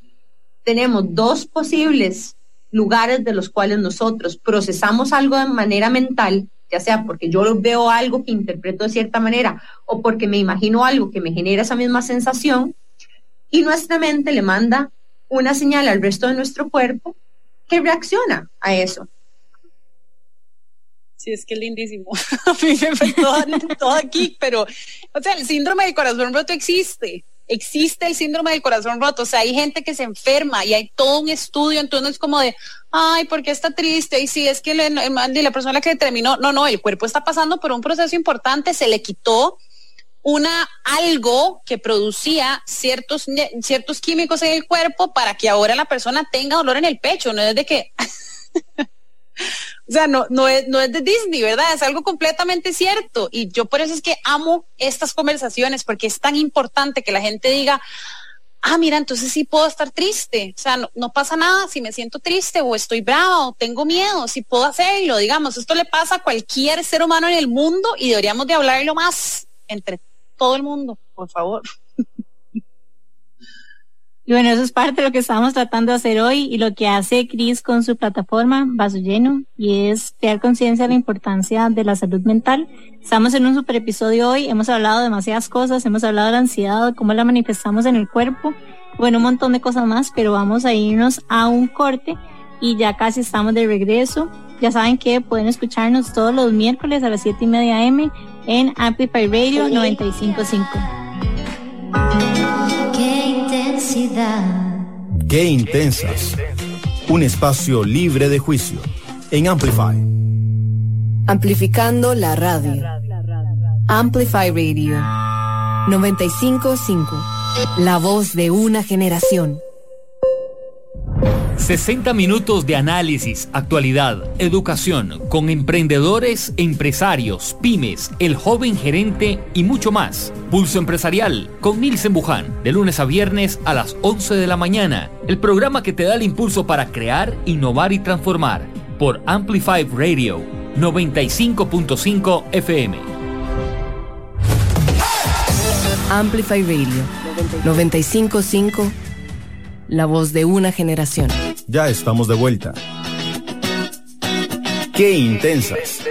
tenemos dos posibles lugares de los cuales nosotros procesamos algo de manera mental, ya sea porque yo veo algo que interpreto de cierta manera o porque me imagino algo que me genera esa misma sensación, y nuestra mente le manda una señal al resto de nuestro cuerpo que reacciona a eso. Sí, es que es lindísimo. A mí me fue todo, aquí, pero, o sea, el síndrome del corazón roto existe. Existe el síndrome del corazón roto. O sea, hay gente que se enferma y hay todo un estudio. Entonces es como de, ay, ¿por qué está triste? Y sí, es que le, la persona que terminó, no, no, el cuerpo está pasando por un proceso importante. Se le quitó una algo que producía ciertos, ciertos químicos en el cuerpo para que ahora la persona tenga dolor en el pecho. No es de que O sea, no, no, es, no es de Disney, ¿verdad? Es algo completamente cierto. Y yo por eso es que amo estas conversaciones, porque es tan importante que la gente diga, ah, mira, entonces sí puedo estar triste. O sea, no, pasa nada si me siento triste o estoy bravo o tengo miedo, si puedo hacerlo, digamos. Esto le pasa a cualquier ser humano en el mundo y deberíamos de hablarlo más entre todo el mundo, por favor. Y bueno, eso es parte de lo que estamos tratando de hacer hoy y lo que hace Cris con su plataforma Vaso Lleno y es crear conciencia de la importancia de la salud mental. Estamos en un super episodio hoy, hemos hablado de demasiadas cosas, hemos hablado de la ansiedad, de cómo la manifestamos en el cuerpo, bueno, un montón de cosas más, pero vamos a irnos a un corte y ya casi estamos de regreso. Ya saben que pueden escucharnos todos los miércoles a las 7 y media M en Amplify Radio 955. Qué intensidad. Qué intensas. Un espacio libre de juicio en Amplify. Amplificando la radio. Amplify Radio 955. La voz de una generación. 60 minutos de análisis, actualidad, educación, con emprendedores, empresarios, pymes, el joven gerente y mucho más. Pulso Empresarial con Nilsen Buján, de lunes a viernes a las 11 de la mañana. El programa que te da el impulso para crear, innovar y transformar. Por Amplify Radio 95.5 FM. Amplify Radio 955. La voz de una generación. Ya estamos de vuelta. Qué intensas.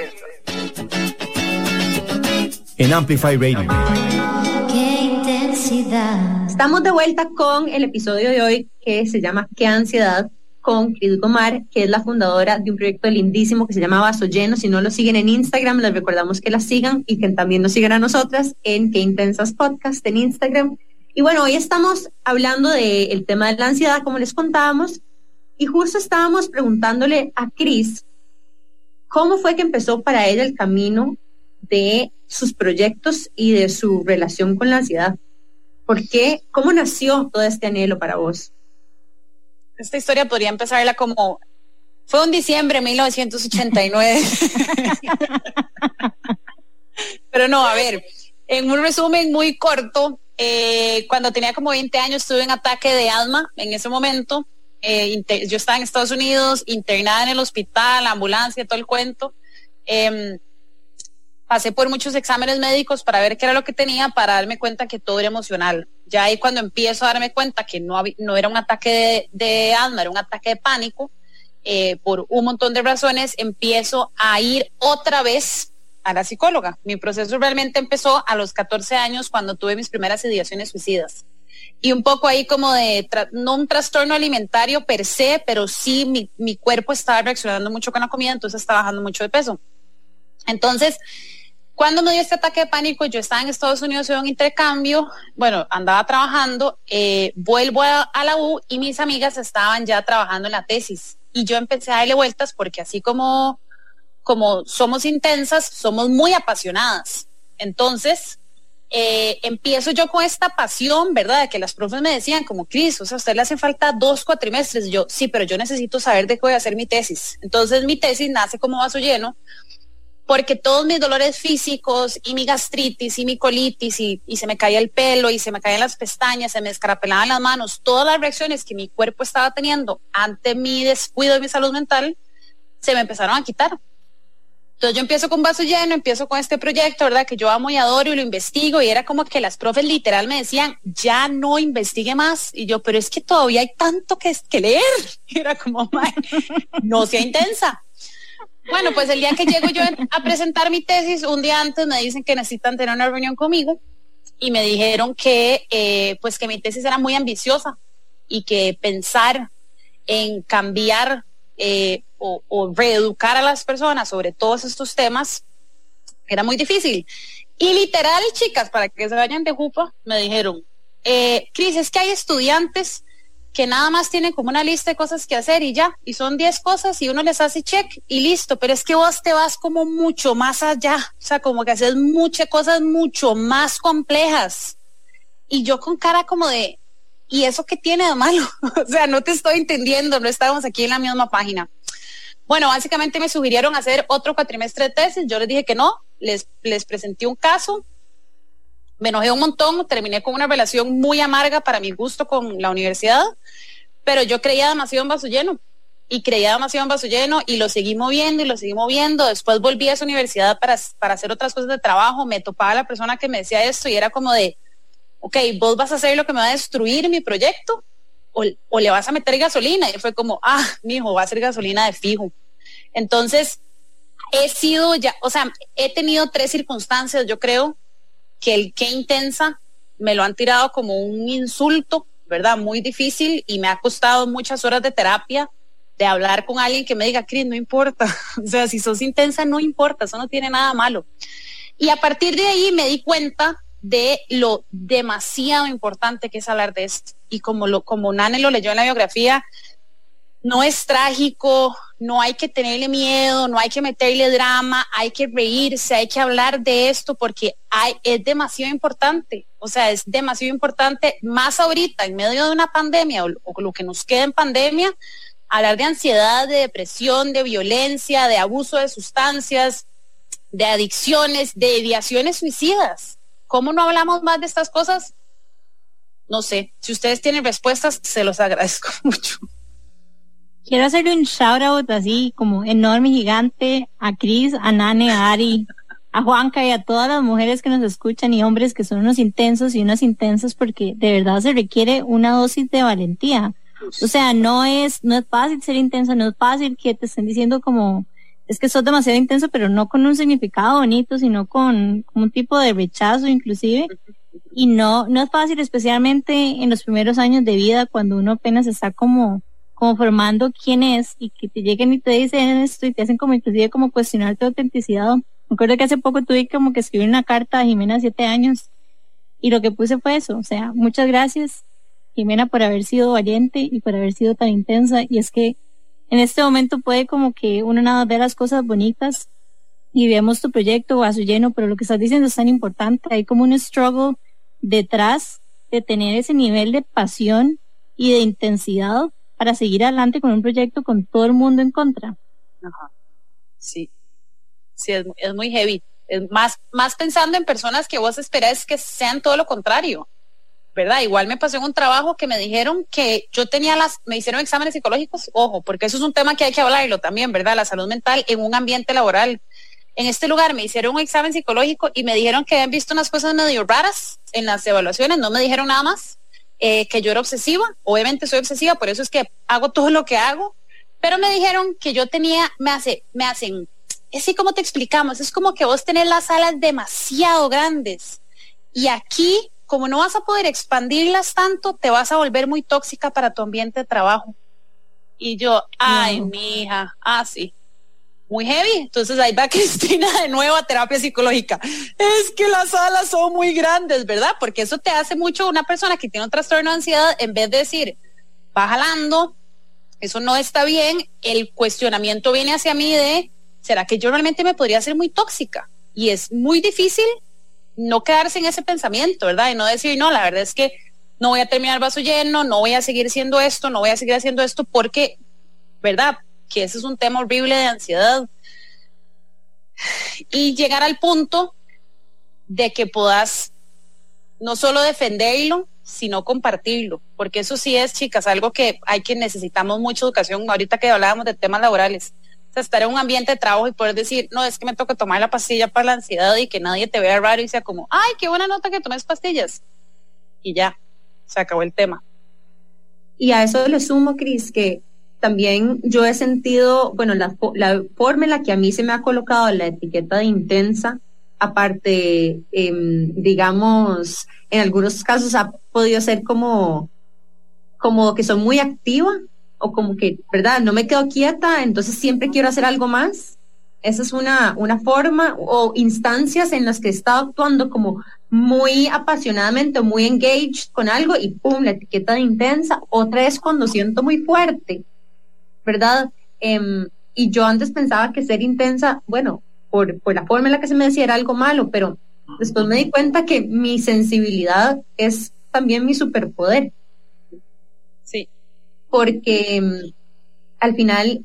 En Amplify Radio. Qué intensidad. Estamos de vuelta con el episodio de hoy que se llama Qué ansiedad con Cris Gomar, que es la fundadora de un proyecto lindísimo que se llama Vaso Lleno. Si no lo siguen en Instagram, les recordamos que la sigan y que también nos sigan a nosotras en Qué Intensas Podcast en Instagram. Y bueno, hoy estamos hablando del tema de la ansiedad, como les contábamos, y justo estábamos preguntándole a Cris cómo fue que empezó para ella el camino de sus proyectos y de su relación con la ansiedad. ¿Por qué? ¿Cómo nació todo este anhelo para vos? Esta historia podría empezarla como fue un diciembre de 1989. Pero no, a ver, en un resumen muy corto, eh, cuando tenía como 20 años tuve un ataque de asma en ese momento. Eh, yo estaba en Estados Unidos, internada en el hospital, ambulancia, todo el cuento. Eh, pasé por muchos exámenes médicos para ver qué era lo que tenía, para darme cuenta que todo era emocional. Ya ahí cuando empiezo a darme cuenta que no, no era un ataque de, de, asma, era un ataque de pánico, eh, por un montón de razones, empiezo a ir otra vez a la psicóloga. Mi proceso realmente empezó a los 14 años cuando tuve mis primeras ideaciones suicidas y un poco ahí como de, no un trastorno alimentario per se, pero sí mi, mi, cuerpo estaba reaccionando mucho con la comida, entonces estaba bajando mucho de peso. Entonces, cuando me dio este ataque de pánico, yo estaba en Estados Unidos en un intercambio, bueno, andaba trabajando, eh, vuelvo a, a la U y mis amigas estaban ya trabajando en la tesis y yo empecé a darle vueltas porque así como, como somos intensas, somos muy apasionadas. Entonces, eh, empiezo yo con esta pasión, ¿verdad? Que las profes me decían, como Cris, o sea, a usted le hace falta dos cuatrimestres. Yo, sí, pero yo necesito saber de qué voy a hacer mi tesis. Entonces, mi tesis nace como vaso lleno, porque todos mis dolores físicos y mi gastritis y mi colitis y, y se me caía el pelo y se me caían las pestañas, se me escarapelaban las manos, todas las reacciones que mi cuerpo estaba teniendo ante mi descuido de mi salud mental, se me empezaron a quitar. Entonces yo empiezo con vaso lleno, empiezo con este proyecto, ¿verdad? Que yo amo y adoro y lo investigo y era como que las profes literal me decían, ya no investigue más. Y yo, pero es que todavía hay tanto que, que leer. Y era como, no sea intensa. Bueno, pues el día que llego yo a presentar mi tesis, un día antes me dicen que necesitan tener una reunión conmigo y me dijeron que, eh, pues que mi tesis era muy ambiciosa y que pensar en cambiar eh, o, reeducar a las personas sobre todos estos temas era muy difícil. Y literal, chicas, para que se vayan de jupa, me dijeron, eh, Cris, es que hay estudiantes que nada más tienen como una lista de cosas que hacer y ya, y son 10 cosas y uno les hace check y listo, pero es que vos te vas como mucho más allá, o sea, como que haces muchas cosas mucho más complejas. Y yo con cara como de, ¿y eso qué tiene de malo? o sea, no te estoy entendiendo, no estábamos aquí en la misma página. Bueno, básicamente me sugirieron hacer otro cuatrimestre de tesis, yo les dije que no, les, les presenté un caso, me enojé un montón, terminé con una relación muy amarga para mi gusto con la universidad, pero yo creía demasiado en vaso lleno y creía demasiado en vaso lleno y lo seguí moviendo y lo seguí moviendo. Después volví a esa universidad para, para hacer otras cosas de trabajo, me topaba la persona que me decía esto y era como de, ok, vos vas a hacer lo que me va a destruir mi proyecto o, le vas a meter gasolina. Y fue como, ah, mi hijo va a ser gasolina de fijo. Entonces, he sido ya, o sea, he tenido tres circunstancias, yo creo, que el qué intensa me lo han tirado como un insulto, ¿verdad? Muy difícil y me ha costado muchas horas de terapia de hablar con alguien que me diga, Cris, no importa. o sea, si sos intensa, no importa, eso no tiene nada malo. Y a partir de ahí me di cuenta de lo demasiado importante que es hablar de esto. Y como, lo, como Nane lo leyó en la biografía, no es trágico, no hay que tenerle miedo, no hay que meterle drama, hay que reírse, hay que hablar de esto porque hay, es demasiado importante. O sea, es demasiado importante, más ahorita, en medio de una pandemia o, lo que nos queda en pandemia, hablar de ansiedad, de depresión, de violencia, de abuso de sustancias, de adicciones, de ideaciones suicidas. ¿Cómo no hablamos más de estas cosas? No sé. Si ustedes tienen respuestas, se los agradezco mucho. Quiero hacerle un shout out así como enorme, gigante a Cris, a Nane, a Ari, a Juanca y a todas las mujeres que nos escuchan y hombres que son unos intensos y unas intensas porque de verdad se requiere una dosis de valentía. O sea, no es, no es fácil ser intensa, no es fácil que te estén diciendo como, es que sos demasiado intenso, pero no con un significado bonito, sino con, un tipo de rechazo inclusive. Y no, no es fácil, especialmente en los primeros años de vida, cuando uno apenas está como, como formando quién es y que te lleguen y te dicen esto y te hacen como inclusive como cuestionar tu autenticidad. Me acuerdo que hace poco tuve como que escribir una carta a Jimena siete años y lo que puse fue eso, o sea, muchas gracias Jimena por haber sido valiente y por haber sido tan intensa y es que en este momento puede como que uno nada ver las cosas bonitas y vemos tu proyecto a su lleno, pero lo que estás diciendo es tan importante, hay como un struggle detrás de tener ese nivel de pasión y de intensidad para seguir adelante con un proyecto con todo el mundo en contra. Ajá. Sí, sí, es, muy heavy. Más, más pensando en personas que vos esperás que sean todo lo contrario. ¿Verdad? Igual me pasó en un trabajo que me dijeron que yo tenía las, me hicieron exámenes psicológicos, ojo, porque eso es un tema que hay que hablarlo también, ¿verdad? La salud mental en un ambiente laboral. En este lugar me hicieron un examen psicológico y me dijeron que habían visto unas cosas medio raras en las evaluaciones, no me dijeron nada más, eh, que yo era obsesiva, obviamente soy obsesiva, por eso es que hago todo lo que hago, pero me dijeron que yo tenía, me hace, me hacen, es así como te explicamos, es como que vos tenés las alas demasiado grandes y aquí como no vas a poder expandirlas tanto, te vas a volver muy tóxica para tu ambiente de trabajo. Y yo, ay, mi hija, ah, sí, muy heavy. Entonces ahí va Cristina de nuevo a terapia psicológica. Es que las alas son muy grandes, ¿verdad? Porque eso te hace mucho una persona que tiene un trastorno de ansiedad, en vez de decir, va jalando, eso no está bien, el cuestionamiento viene hacia mí de, ¿será que yo realmente me podría ser muy tóxica? Y es muy difícil no quedarse en ese pensamiento, ¿verdad? Y no decir, no, la verdad es que no voy a terminar vaso lleno, no voy a seguir haciendo esto, no voy a seguir haciendo esto porque, ¿verdad? Que ese es un tema horrible de ansiedad. Y llegar al punto de que puedas no solo defenderlo, sino compartirlo, porque eso sí es, chicas, algo que hay que necesitamos mucha educación ahorita que hablábamos de temas laborales sea, estar en un ambiente de trabajo y poder decir, no, es que me toca tomar la pastilla para la ansiedad y que nadie te vea raro y sea como, ay, qué buena nota que tomes pastillas. Y ya, se acabó el tema. Y a eso le sumo, Cris, que también yo he sentido, bueno, la, la, forma en la que a mí se me ha colocado la etiqueta de intensa, aparte, eh, digamos, en algunos casos ha podido ser como, como que son muy activa, o como que, ¿verdad? No me quedo quieta, entonces siempre quiero hacer algo más. Esa es una, una forma o instancias en las que he estado actuando como muy apasionadamente, muy engaged con algo y pum, la etiqueta de intensa. Otra es cuando siento muy fuerte, ¿verdad? Em, y yo antes pensaba que ser intensa, bueno, por, por la forma en la que se me decía era algo malo, pero después me di cuenta que mi sensibilidad es también mi superpoder porque mm, al final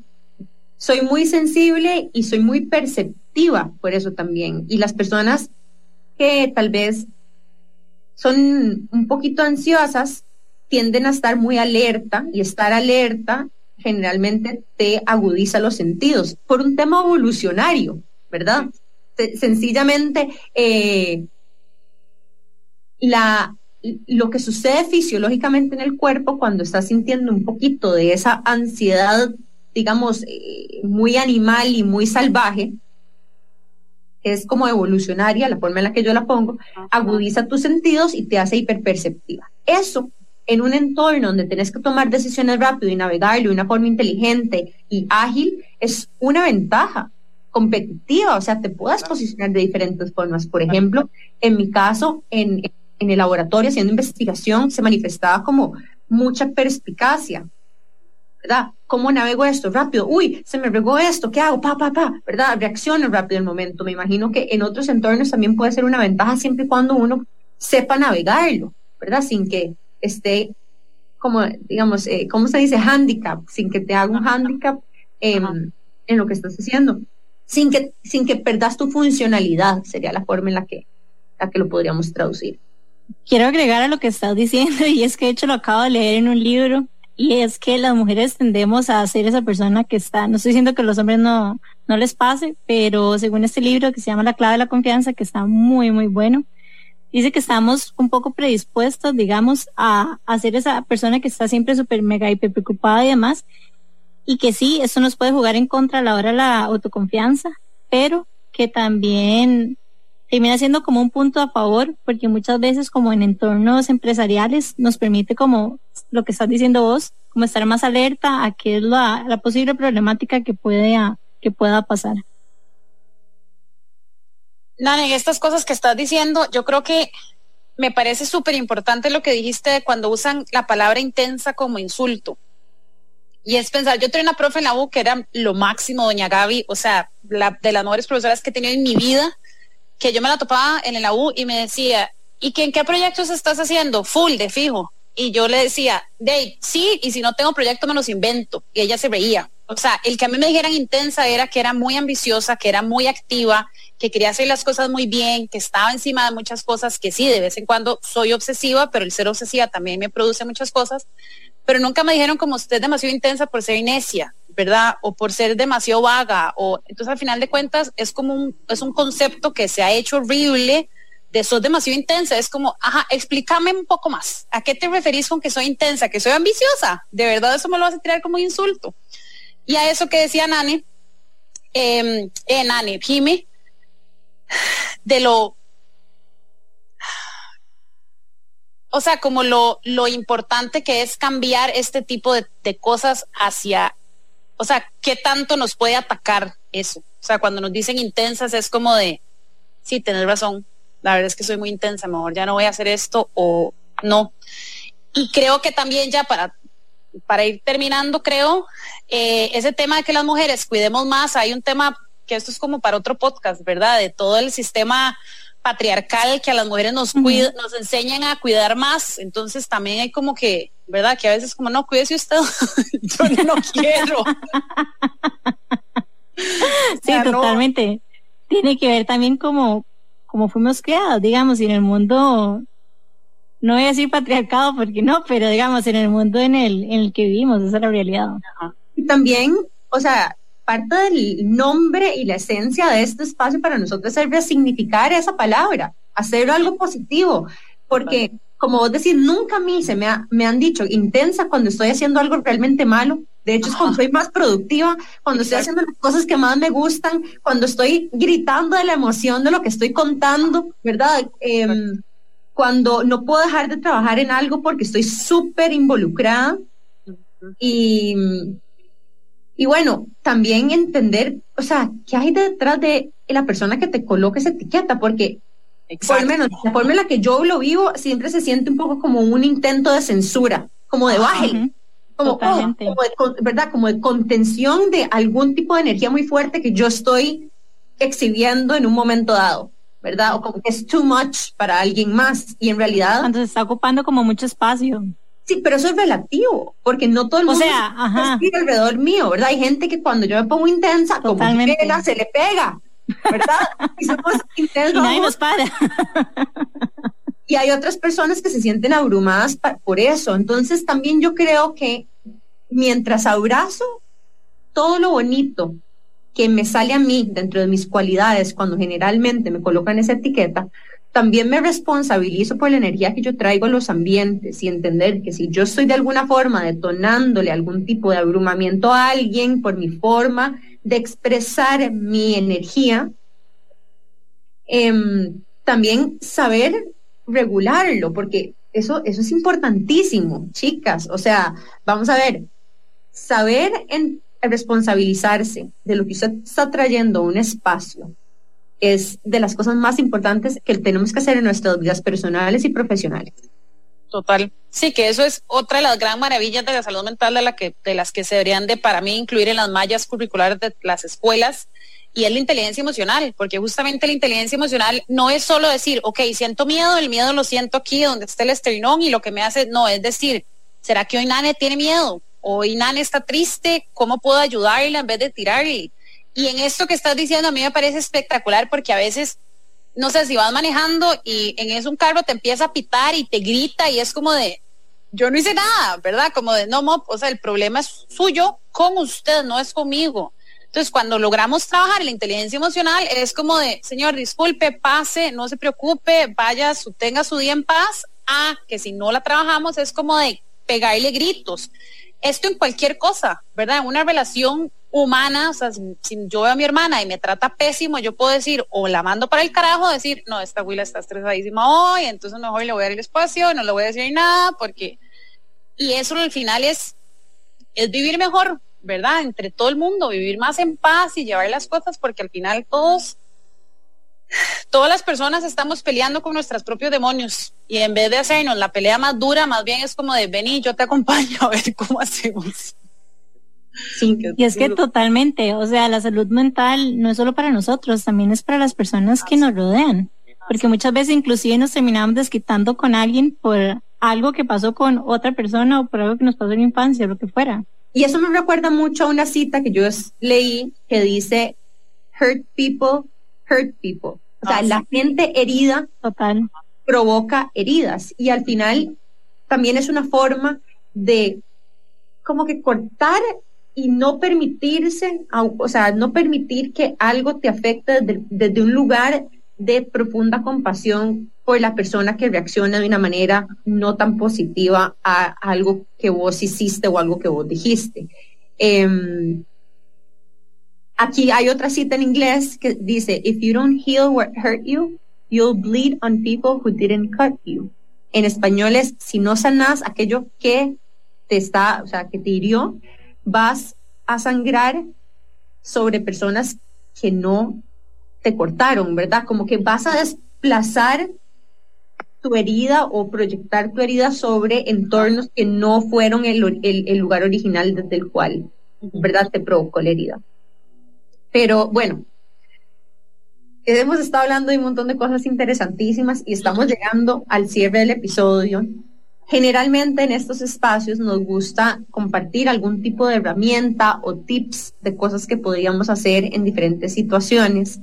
soy muy sensible y soy muy perceptiva por eso también. Y las personas que tal vez son un poquito ansiosas tienden a estar muy alerta y estar alerta generalmente te agudiza los sentidos por un tema evolucionario, ¿verdad? sencillamente eh, la, lo que sucede fisiológicamente en el cuerpo cuando estás sintiendo un poquito de esa ansiedad, digamos, eh, muy animal y muy salvaje, es como evolucionaria, la forma en la que yo la pongo, agudiza tus sentidos y te hace hiperperceptiva. Eso en un entorno donde tenés que tomar decisiones rápido y navegarlo de una forma inteligente y ágil, es una ventaja competitiva, o sea, te puedes posicionar de diferentes formas. Por ejemplo, en mi caso, en, en el laboratorio haciendo investigación, se manifestaba como mucha perspicacia, ¿verdad? ¿Cómo navego esto? Rápido, uy, se me regó esto, ¿qué hago? Pa, pa, pa, ¿verdad? Reacciono rápido el momento. Me imagino que en otros entornos también puede ser una ventaja siempre y cuando uno sepa navegarlo, ¿verdad? Sin que esté como, digamos, eh, ¿cómo se dice? Handicap, sin que te haga un handicap en lo que estás haciendo, sin que, sin que perdas tu funcionalidad, sería la forma en la que, la que lo podríamos traducir. Quiero agregar a lo que estás diciendo, y es que de hecho lo acabo de leer en un libro, y es que las mujeres tendemos a ser esa persona que está, no estoy diciendo que los hombres no, no les pase, pero según este libro que se llama La clave de la confianza, que está muy, muy bueno, dice que estamos un poco predispuestos, digamos, a, a ser esa persona que está siempre súper mega hiper preocupada y demás, y que sí, eso nos puede jugar en contra a la hora de la autoconfianza, pero que también termina siendo como un punto a favor, porque muchas veces como en entornos empresariales nos permite como lo que estás diciendo vos, como estar más alerta a qué es la, posible problemática que puede, que pueda pasar. Nani, estas cosas que estás diciendo, yo creo que me parece súper importante lo que dijiste cuando usan la palabra intensa como insulto. Y es pensar, yo tenía una profe en la U que era lo máximo, doña Gaby, o sea, la, de las mejores profesoras que he tenido en mi vida, que yo me la topaba en la U y me decía, ¿y que en qué proyectos estás haciendo? Full, de fijo. Y yo le decía, Dave, sí, y si no tengo proyecto me los invento. Y ella se reía. O sea, el que a mí me dijeran intensa era que era muy ambiciosa, que era muy activa, que quería hacer las cosas muy bien, que estaba encima de muchas cosas, que sí, de vez en cuando soy obsesiva, pero el ser obsesiva también me produce muchas cosas. Pero nunca me dijeron como usted es demasiado intensa por ser necia, ¿verdad? O por ser demasiado vaga. O entonces al final de cuentas es como un, es un concepto que se ha hecho horrible de sos demasiado intensa, es como, ajá, explícame un poco más. ¿A qué te referís con que soy intensa? ¿Que soy ambiciosa? De verdad eso me lo vas a tirar como insulto. Y a eso que decía Nani, eh, eh Nani, Jimmy, de lo, o sea, como lo, lo importante que es cambiar este tipo de cosas hacia, o sea, qué tanto nos puede atacar eso. O sea, cuando nos dicen intensas es como de, sí, tenés razón, la verdad es que soy muy intensa, mejor ya no voy a hacer esto o no. Y creo que también ya para, para ir terminando, creo, eh, ese tema de que las mujeres cuidemos más, hay un tema que esto es como para otro podcast, ¿verdad? De todo el sistema patriarcal que a las mujeres nos cuida, nos enseñan a cuidar más. Entonces también hay como que, ¿verdad? Que a veces como, no, cuídese usted, yo no quiero. sí, totalmente. Tiene que ver también como como fuimos creados, digamos, y en el mundo, no voy a decir patriarcado porque no, pero digamos, en el mundo en el, en el que vivimos, esa es la realidad. Y también, o sea, parte del nombre y la esencia de este espacio para nosotros es resignificar esa palabra, hacer algo positivo, porque como vos decís, nunca a mí se me, me han dicho intensa cuando estoy haciendo algo realmente malo, de hecho, es cuando soy más productiva, cuando estoy haciendo las cosas que más me gustan, cuando estoy gritando de la emoción de lo que estoy contando, ¿verdad? Em, cuando no puedo dejar de trabajar en algo porque estoy súper involucrada. Y, y bueno, también entender, o sea, qué hay detrás de la persona que te coloca esa etiqueta, porque por lo menos la forma en la que yo lo vivo siempre se siente un poco como un intento de censura, como de baje como, oh, como, de, ¿verdad? Como de contención de algún tipo de energía muy fuerte que yo estoy exhibiendo en un momento dado, ¿verdad? O como que es too much para alguien más y en realidad... Cuando se está ocupando como mucho espacio. Sí, pero eso es relativo, porque no todo el mundo o sea, ajá. alrededor mío, ¿verdad? Hay gente que cuando yo me pongo intensa, Totalmente. como pega, se le pega, ¿verdad? y somos intensos. Y nadie nos para. Y hay otras personas que se sienten abrumadas por eso. Entonces también yo creo que mientras abrazo todo lo bonito que me sale a mí dentro de mis cualidades cuando generalmente me colocan esa etiqueta, también me responsabilizo por la energía que yo traigo a los ambientes y entender que si yo estoy de alguna forma detonándole algún tipo de abrumamiento a alguien por mi forma de expresar mi energía, em, también saber regularlo, porque eso, eso es importantísimo, chicas. O sea, vamos a ver, saber en, responsabilizarse de lo que usted está trayendo a un espacio es de las cosas más importantes que tenemos que hacer en nuestras vidas personales y profesionales. Total. Sí, que eso es otra de las gran maravillas de la salud mental de, la que, de las que se deberían de, para mí, incluir en las mallas curriculares de las escuelas, y es la inteligencia emocional, porque justamente la inteligencia emocional no es solo decir, ok, siento miedo, el miedo lo siento aquí donde está el esternón y lo que me hace, no, es decir, ¿será que hoy Nane tiene miedo? Hoy Nane está triste, ¿cómo puedo ayudarle en vez de tirarle? Y en esto que estás diciendo a mí me parece espectacular porque a veces, no sé, si vas manejando y en eso un carro te empieza a pitar y te grita y es como de, yo no hice nada, ¿verdad? Como de, no, o sea, el problema es suyo con usted, no es conmigo. Entonces, cuando logramos trabajar la inteligencia emocional, es como de, señor, disculpe, pase, no se preocupe, vaya, su, tenga su día en paz. Ah, que si no la trabajamos es como de pegarle gritos. Esto en cualquier cosa, ¿verdad? En una relación humana, o sea, si, yo veo a mi hermana y me trata pésimo, yo puedo decir, o la mando para el carajo, decir, no, esta Willa está estresadísima hoy, entonces mejor le voy a dar el espacio, no le voy a decir nada, porque... Y eso al final es, es vivir mejor, ¿verdad? Entre todo el mundo, vivir más en paz y llevar las cosas, porque al final todos, todas las personas estamos peleando con nuestros propios demonios y en vez de hacernos la pelea más dura, más bien es como de, vení, yo te acompaño a ver cómo hacemos. Sí, y es que totalmente, o sea, la salud mental no es solo para nosotros, también es para las personas que nos rodean, porque muchas veces inclusive nos terminamos desquitando con alguien por algo que pasó con otra persona o por algo que nos pasó en la infancia, lo que fuera. Y eso me recuerda mucho a una cita que yo leí que dice, hurt people, hurt people. O sea, ah, la gente herida Total. provoca heridas. Y al final también es una forma de como que cortar y no permitirse, o sea, no permitir que algo te afecte desde un lugar de profunda compasión por la persona que reacciona de una manera no tan positiva a algo que vos hiciste o algo que vos dijiste. Em, aquí hay otra cita en inglés que dice, if you don't heal what hurt you, you'll bleed on people who didn't cut you. En español es, si no sanas aquello que te está, o sea, que te hirió, vas a sangrar sobre personas que no te cortaron, ¿verdad? Como que vas a desplazar tu herida o proyectar tu herida sobre entornos que no fueron el, lugar original desde el cual, ¿verdad?, te provocó la herida. Pero bueno, hemos estado hablando de un montón de cosas interesantísimas y estamos llegando al cierre del episodio. Generalmente en estos espacios nos gusta compartir algún tipo de herramienta o tips de cosas que podríamos hacer en diferentes situaciones.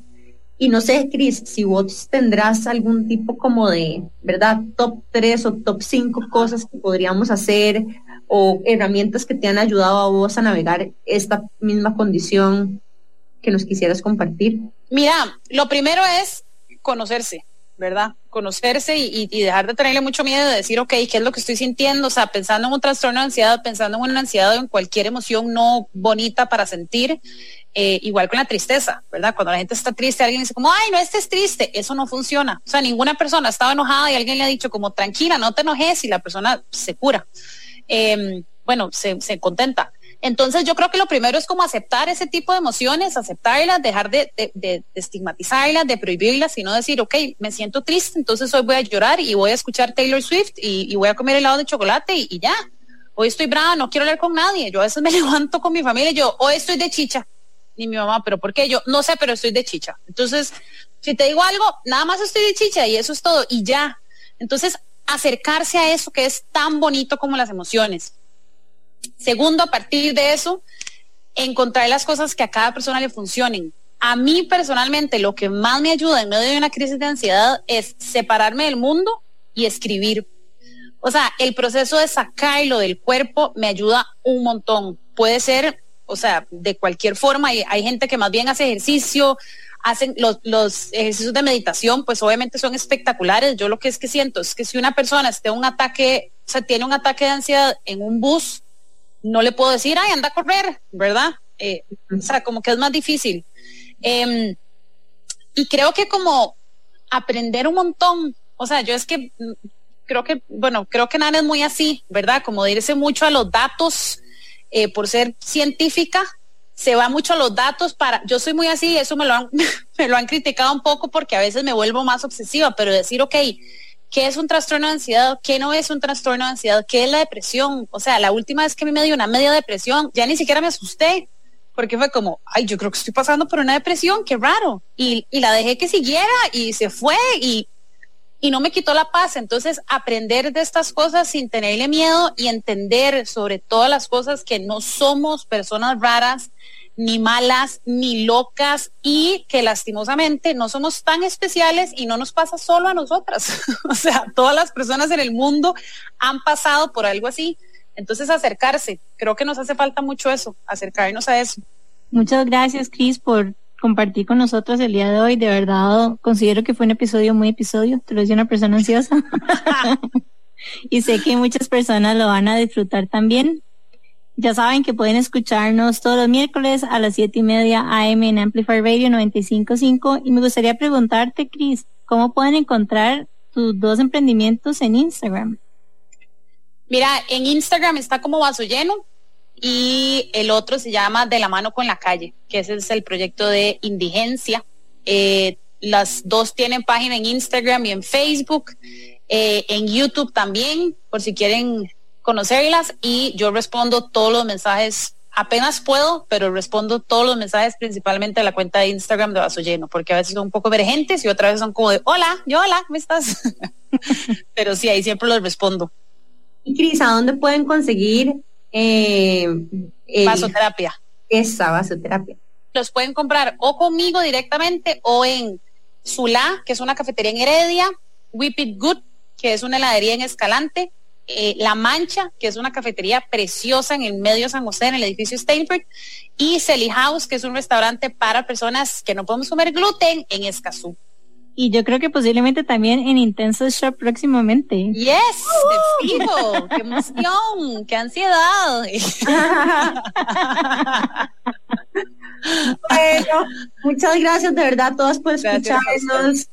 Y no sé, Cris, si vos tendrás algún tipo como de, ¿verdad? Top 3 o top 5 cosas que podríamos hacer o herramientas que te han ayudado a vos a navegar esta misma condición que nos quisieras compartir. Mira, lo primero es conocerse, ¿verdad? Conocerse y, dejar de tenerle mucho miedo de decir, ok, ¿qué es lo que estoy sintiendo? O sea, pensando en un trastorno de ansiedad, pensando en una ansiedad o en cualquier emoción no bonita para sentir, eh, igual con la tristeza, ¿verdad? Cuando la gente está triste, alguien dice como, ay, no estés triste, eso no funciona. O sea, ninguna persona estaba enojada y alguien le ha dicho como, tranquila, no te enojes y la persona se cura. Em, bueno, se, contenta. Entonces yo creo que lo primero es como aceptar ese tipo de emociones, aceptarlas, dejar de, estigmatizarlas, de prohibirlas, sino decir, ok, me siento triste, entonces hoy voy a llorar y voy a escuchar Taylor Swift y, voy a comer helado de chocolate y, y, ya. Hoy estoy brava, no quiero hablar con nadie. Yo a veces me levanto con mi familia y yo, hoy estoy de chicha ni mi mamá, pero ¿por qué? Yo no sé, pero estoy de chicha. Entonces, si te digo algo, nada más estoy de chicha y eso es todo y ya. Entonces, acercarse a eso que es tan bonito como las emociones. Segundo, a partir de eso, encontrar las cosas que a cada persona le funcionen. A mí personalmente lo que más me ayuda en medio de una crisis de ansiedad es separarme del mundo y escribir. O sea, el proceso de sacarlo del cuerpo me ayuda un montón. Puede ser o sea, de cualquier forma, hay, gente que más bien hace ejercicio, hacen los, los ejercicios de meditación, pues obviamente son espectaculares. Yo lo que es que siento es que si una persona esté un ataque, o sea, tiene un ataque de ansiedad en un bus, no le puedo decir, ay, anda a correr, ¿verdad? Eh, o sea, como que es más difícil. Em, y creo que como aprender un montón, o sea, yo es que mm, creo que, bueno, creo que Nana es muy así, ¿verdad? Como de irse mucho a los datos eh, por ser científica, se va mucho a los datos para, yo soy muy así, eso me lo han, me lo han criticado un poco porque a veces me vuelvo más obsesiva, pero decir, ok, ¿qué es un trastorno de ansiedad? ¿Qué no es un trastorno de ansiedad? ¿Qué es la depresión? O sea, la última vez que a mí me dio una media depresión, ya ni siquiera me asusté, porque fue como, ay, yo creo que estoy pasando por una depresión, qué raro. Y, y la dejé que siguiera y se fue y y no me quitó la paz. Entonces, aprender de estas cosas sin tenerle miedo y entender sobre todas las cosas que no somos personas raras, ni malas, ni locas y que lastimosamente no somos tan especiales y no nos pasa solo a nosotras. o sea, todas las personas en el mundo han pasado por algo así. Entonces, acercarse, creo que nos hace falta mucho eso, acercarnos a eso. Muchas gracias, Cris, por compartir con nosotros el día de hoy. De verdad, considero que fue un episodio muy episodio. Te lo decía una persona ansiosa. y sé que muchas personas lo van a disfrutar también. Ya saben que pueden escucharnos todos los miércoles a las siete y media AM en Amplify Radio 95.5. Y me gustaría preguntarte, Cris, ¿cómo pueden encontrar tus dos emprendimientos en Instagram? Mira, en Instagram está como vaso lleno y el otro se llama De la mano con la calle, que ese es el proyecto de indigencia. Eh, las dos tienen página en Instagram y en Facebook, eh, en YouTube también, por si quieren conocerlas y yo respondo todos los mensajes apenas puedo, pero respondo todos los mensajes principalmente a la cuenta de Instagram de Vaso Lleno, porque a veces son un poco emergentes y otras veces son como de, hola, yo hola, ¿cómo estás? pero sí, ahí siempre los respondo. Y Cris, ¿a dónde pueden conseguir eh, vasoterapia. Esa vasoterapia. Los pueden comprar o conmigo directamente o en Sula, que es una cafetería en Heredia, Whip It Good, que es una heladería en Escalante, eh, La Mancha, que es una cafetería preciosa en el medio de San José, en el edificio Steinford, y Selly House, que es un restaurante para personas que no podemos comer gluten en Escazú. Y yo creo que posiblemente también en Intenso Shop próximamente. Yes, te fijo, qué emoción, qué ansiedad. bueno, muchas gracias de verdad a todos por escucharnos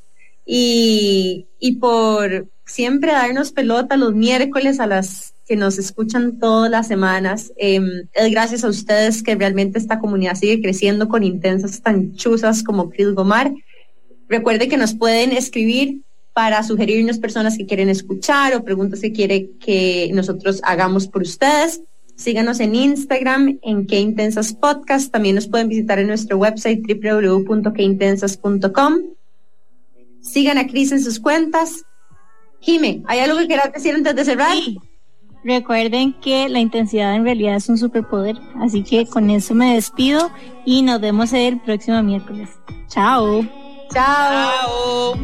y, y por siempre darnos pelota los miércoles a las que nos escuchan todas las semanas. Em, es gracias a ustedes que realmente esta comunidad sigue creciendo con intensas tan chuzas como Chris Gomar. Recuerde que nos pueden escribir para sugerirnos personas que quieren escuchar o preguntas que quiere que nosotros hagamos por ustedes. Síganos en Instagram en Qué Intensas Podcast. También nos pueden visitar en nuestro website www.queintensas.com. Sigan a Cris en sus cuentas. Jime, ¿hay algo que quieras decir antes de cerrar? Recuerden que la intensidad en realidad es un superpoder, así que con eso me despido y nos vemos el próximo miércoles. Chao. Chao.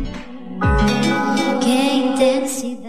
Qué intensidad.